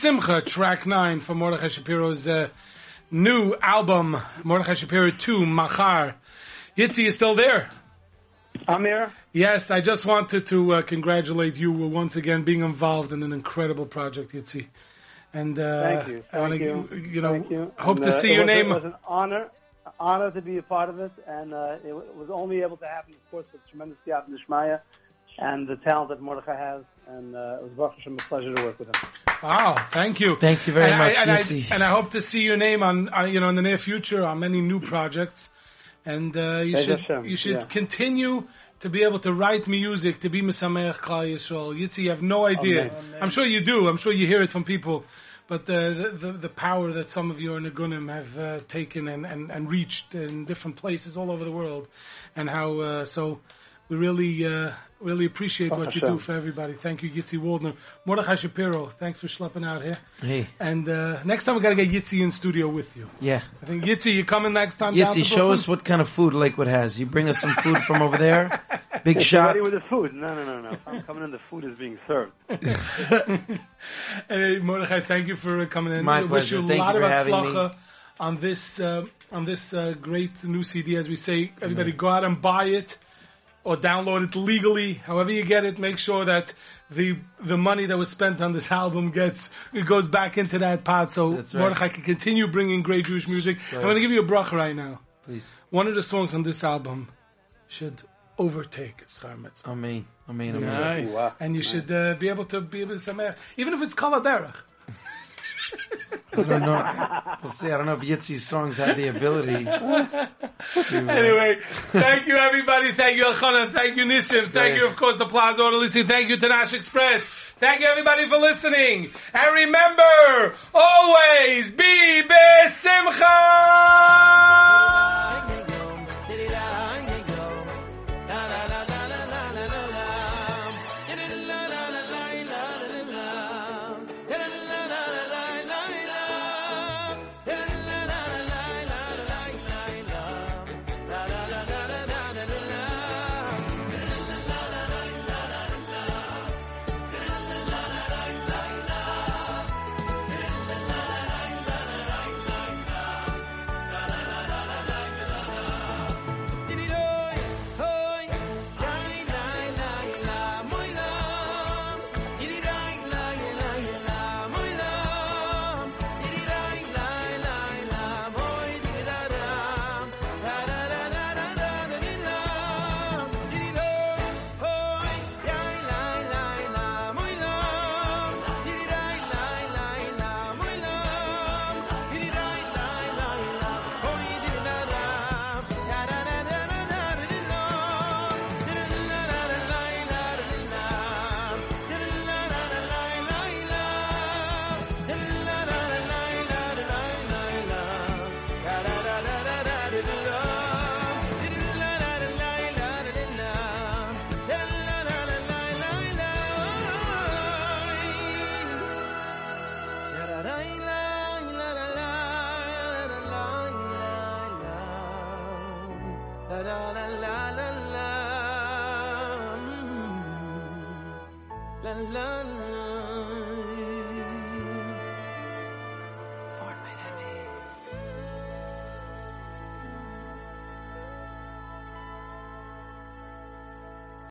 S2: Simcha, track nine from Mordechai Shapiro's uh, new album, Mordechai Shapiro 2, Machar. Yitzi is still there.
S11: Amir,
S2: Yes, I just wanted to uh, congratulate you once again being involved in an incredible project, Yitzi. And uh,
S11: thank you.
S2: I wanna,
S11: Thank you.
S2: you know,
S11: Thank you.
S2: hope
S11: And,
S2: to
S11: uh,
S2: see your
S11: was,
S2: name.
S11: It was an honor, honor to be a part of it, and uh, it was only able to happen, of course, with tremendous Yad Nishmaya and the talent that Mordechai has. And uh, it was a pleasure to work with him.
S2: Wow, thank you.
S10: Thank you very
S2: and
S10: much,
S2: I, and, I,
S10: Yitzi.
S2: and I hope to see your name on, uh, you know, in the near future on many new projects. And uh, you
S11: Bez
S2: should you should
S11: yeah.
S2: continue to be able to write music to be Misameach Klal Yisrael. Yitzi, you have no idea.
S11: Amen.
S2: I'm sure you do. I'm sure you hear it from people. But uh, the, the the power that some of you your Nagunim have uh, taken and, and, and reached in different places all over the world, and how uh, so we really uh, really appreciate what you do for everybody. Thank you, Yitzi Waldner, Mordechai Shapiro. Thanks for schlepping out here.
S10: Hey,
S2: And uh, next time we got to get Yitzi in studio with you.
S10: yeah.
S2: I think Yitzi, you coming next time? down
S10: Yitzi,
S2: to
S10: show us what kind of food Lakewood has. You bring us some food from over there. [LAUGHS] Big
S11: Get
S10: shot.
S11: ready with the food. No, no, no, no. If I'm coming in, the food is being served. [LAUGHS]
S2: Hey, Mordechai, thank you for uh, coming in.
S10: My
S2: I Wish
S10: pleasure.
S2: you a
S10: Thank you for
S2: of
S10: having me.
S2: on this uh, on this uh, great new CD. As we say, everybody go out and buy it or download it legally. However you get it, make sure that the the money that was spent on this [LAUGHS] album gets it goes back into that pot. So
S10: That's right.
S2: Mordechai can continue bringing great Jewish music. I'm going to give you a bracha right now.
S10: Please.
S2: One of the songs on this album should overtake Schar Mitzvah.
S10: Amen. Amen. Amen.
S3: Nice.
S11: Wow.
S2: And you should uh, be able to be able to sameach, even if it's Kol HaDerech.
S10: I don't know. We'll see. I don't know if Yitzi's songs have the ability. to, uh,
S2: Anyway, thank you everybody. Thank you Elchanan. Thank you Nissim. Thank you of course the Plaza Leasing. Thank you Tanash Express. Thank you everybody for listening. And remember, always be besimcha.